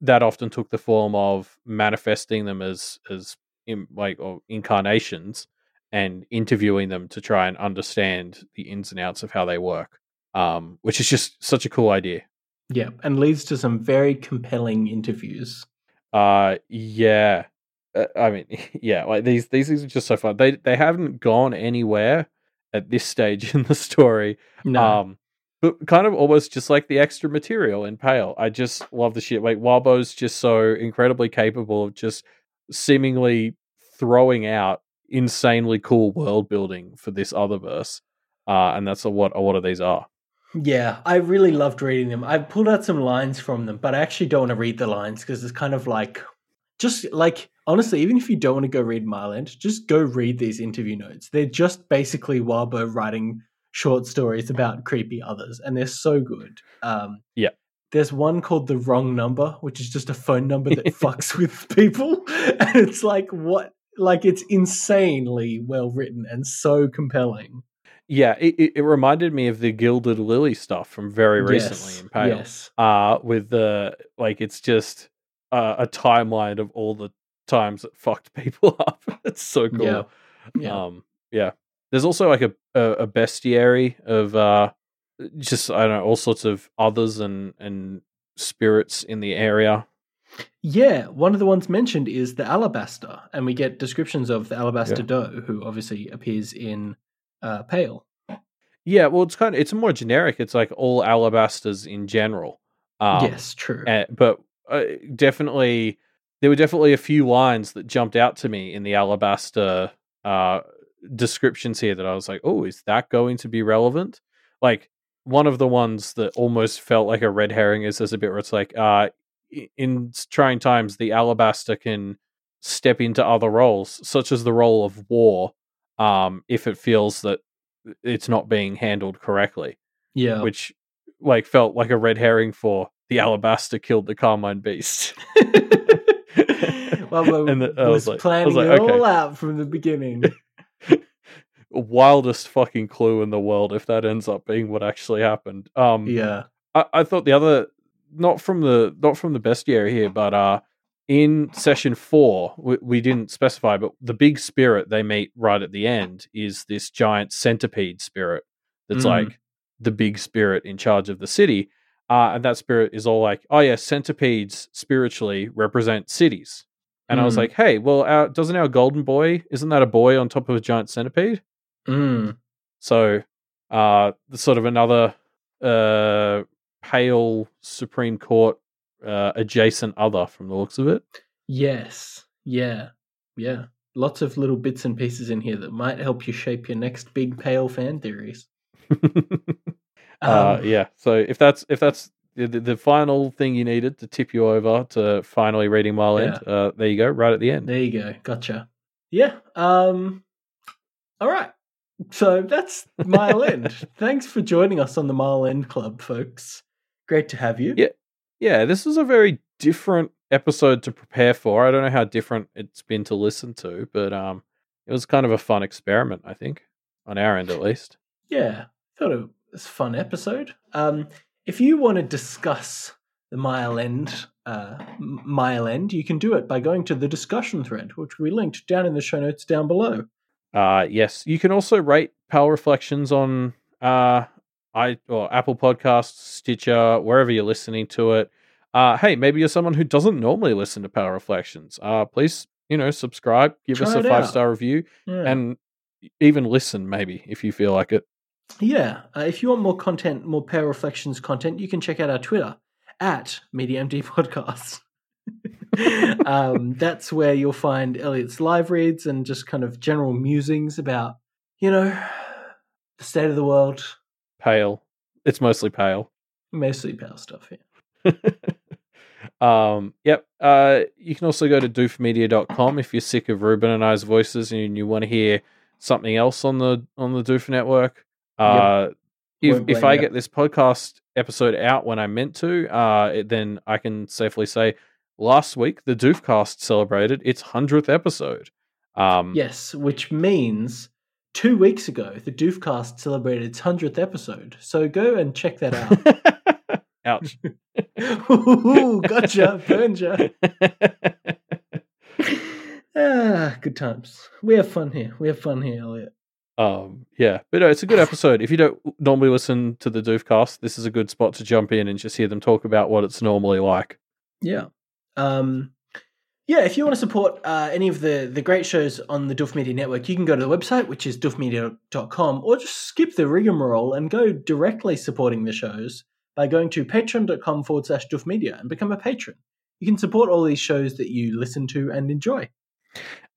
that often took the form of manifesting them as as in, like or incarnations and interviewing them to try and understand the ins and outs of how they work. Um, which is just such a cool idea. yeah, and leads to some very compelling interviews. Uh, yeah. Uh, I mean, yeah. Like these, these things are just so fun. They they haven't gone anywhere at this stage in the story. No. Um, but kind of almost just like the extra material in Pale. I just love the shit. Like Wildbow's just so incredibly capable of just seemingly throwing out insanely cool world building for this other verse. Uh, and that's a, what a lot of these are. Yeah, I really loved reading them. I pulled out some lines from them, but I actually don't want to read the lines because it's kind of like, just like, honestly, even if you don't want to go read Mile End, just go read these interview notes. They're just basically Wildbow writing short stories about creepy others, and they're so good. Um, Yeah. There's one called The Wrong Number, which is just a phone number that fucks with people. And it's like, what? Like, it's insanely well written and so compelling. Yeah, it, it, reminded me of the Gilded Lily stuff from very recently Yes, in Pale. Yes. uh with the like it's just uh, a timeline of all the times that fucked people up it's so cool Yeah. Yeah. um yeah there's also like a, a a bestiary of uh just i don't know all sorts of others and and spirits in the area Yeah, one of the ones mentioned is the alabaster, and we get descriptions of the alabaster Yeah. doe, who obviously appears in uh, Pale. yeah well it's kind of it's more generic it's like all alabasters in general um yes, true. Uh, but uh, definitely, there were definitely a few lines that jumped out to me in the Alabaster uh, descriptions here that I was like, oh, is that going to be relevant? Like, one of the ones that almost felt like a red herring is there's a bit where it's like, uh, in trying times, the Alabaster can step into other roles, such as the role of war, um, if it feels that it's not being handled correctly, Yeah. which like felt like a red herring for the alabaster killed the carmine beast. Wildbow And the- I was, was like- planning was like, it okay. all out from the beginning. Wildest fucking clue in the world if that ends up being what actually happened. Um, yeah. I, I thought the other not from the not from the bestiary here, but uh in session four we, we didn't specify, but the big spirit they meet right at the end is this giant centipede spirit that's Mm. like the big spirit in charge of the city. Uh, and that spirit is all like, oh yeah, centipedes spiritually represent cities. And I was Mm. like, hey, well, our, doesn't our golden boy isn't that a boy on top of a giant centipede? Mm. So, uh, sort of another uh, pale Supreme Court uh, adjacent other from the looks of it. Yes. Yeah. Yeah. Lots of little bits and pieces in here that might help you shape your next big pale fan theories. uh, Um, yeah. So if that's if that's the, the, the final thing you needed to tip you over to finally reading Mile End, uh, there you go, right at the end. There you go. Gotcha. Yeah. Um. All right. So that's Mile End. Thanks for joining us on the Mile End Club, folks. Great to have you. Yeah. Yeah, this was a very different episode to prepare for. I don't know how different it's been to listen to, but um, it was kind of a fun experiment, I think, on our end at least. Yeah. Thought it was a fun episode. Um. If you want to discuss the Mile End, uh, Mile End, you can do it by going to the discussion thread, which we linked down in the show notes down below. Uh, yes, you can also rate Power Reflections on uh, I or Apple Podcasts, Stitcher, wherever you're listening to it. Uh, hey, maybe you're someone who doesn't normally listen to Power Reflections. Uh, please, you know, subscribe, give us a five star review, Yeah. and even listen maybe if you feel like it. Yeah. Uh, if you want more content, more Power Reflections content, you can check out our Twitter at MediaMD Podcast. um, that's where you'll find Elliot's live reads and just kind of general musings about, you know, the state of the world, Pale, it's mostly pale. mostly pale stuff here. um, yep. Uh, you can also go to doofmedia.com if you're sick of Ruben and I's voices and you want to hear something else on the on the Doof network. Uh, if if I you. get this podcast episode out when I meant to, uh, it- then I can safely say last week the Doofcast celebrated its hundredth episode. Um, Yes, which means two weeks ago, the Doofcast celebrated its 100th episode. So go and check that out. Ouch. Ooh, gotcha, burned ya. Ah, good times. We have fun here. We have fun here, Elliot. Um, yeah, but no, it's a good episode. If you don't normally listen to the Doofcast, this is a good spot to jump in and just hear them talk about what it's normally like. Yeah. Um, yeah, if you want to support uh, any of the, the great shows on the Doof Media Network, you can go to the website, which is doofmedia.com, or just skip the rigmarole and go directly supporting the shows by going to patreon.com forward slash doofmedia and become a patron. You can support all these shows that you listen to and enjoy.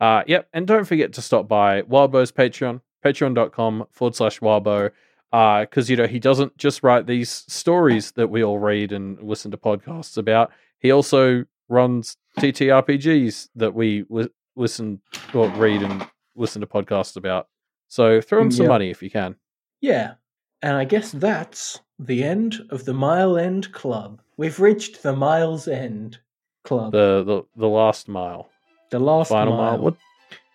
Uh, yep, and don't forget to stop by Wildbow's Patreon, patreon.com forward slash Wildbow, because, you know, he doesn't just write these stories that we all read and listen to podcasts about. He also runs TTRPGs that we li- listen or read and listen to podcasts about. So throw him mm, some Yep. money if you can. Yeah, and I guess that's the end of the Mile End Club. We've reached the Miles End Club. The the, the last mile. The last Final mile. mile. What,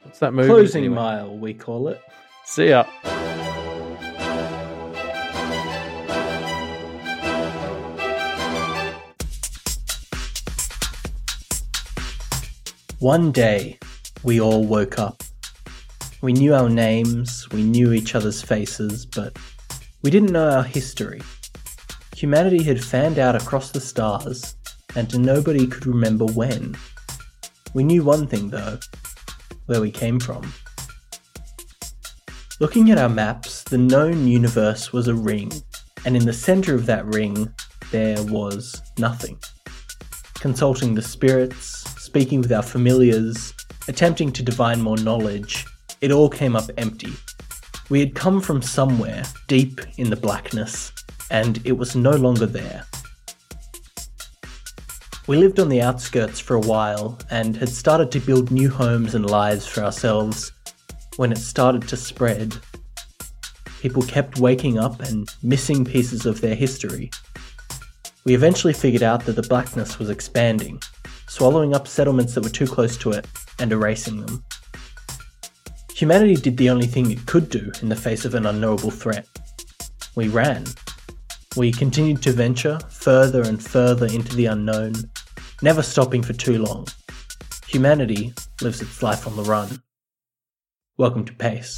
what's that movie? Closing Anyway. mile, we call it. See ya. One day, we all woke up. We knew our names, we knew each other's faces, but we didn't know our history. Humanity had fanned out across the stars, and nobody could remember when. We knew one thing, though where we came from. Looking at our maps, the known universe was a ring, and in the center of that ring, there was nothing. Consulting the spirits, speaking with our familiars, attempting to divine more knowledge, it all came up empty. We had come from somewhere, deep in the blackness, and it was no longer there. We lived on the outskirts for a while and had started to build new homes and lives for ourselves when it started to spread. People kept waking up and missing pieces of their history. We eventually figured out that the blackness was expanding, swallowing up settlements that were too close to it and erasing them. Humanity did the only thing it could do in the face of an unknowable threat. We ran. We continued to venture further and further into the unknown, never stopping for too long. Humanity lives its life on the run. Welcome to Pace.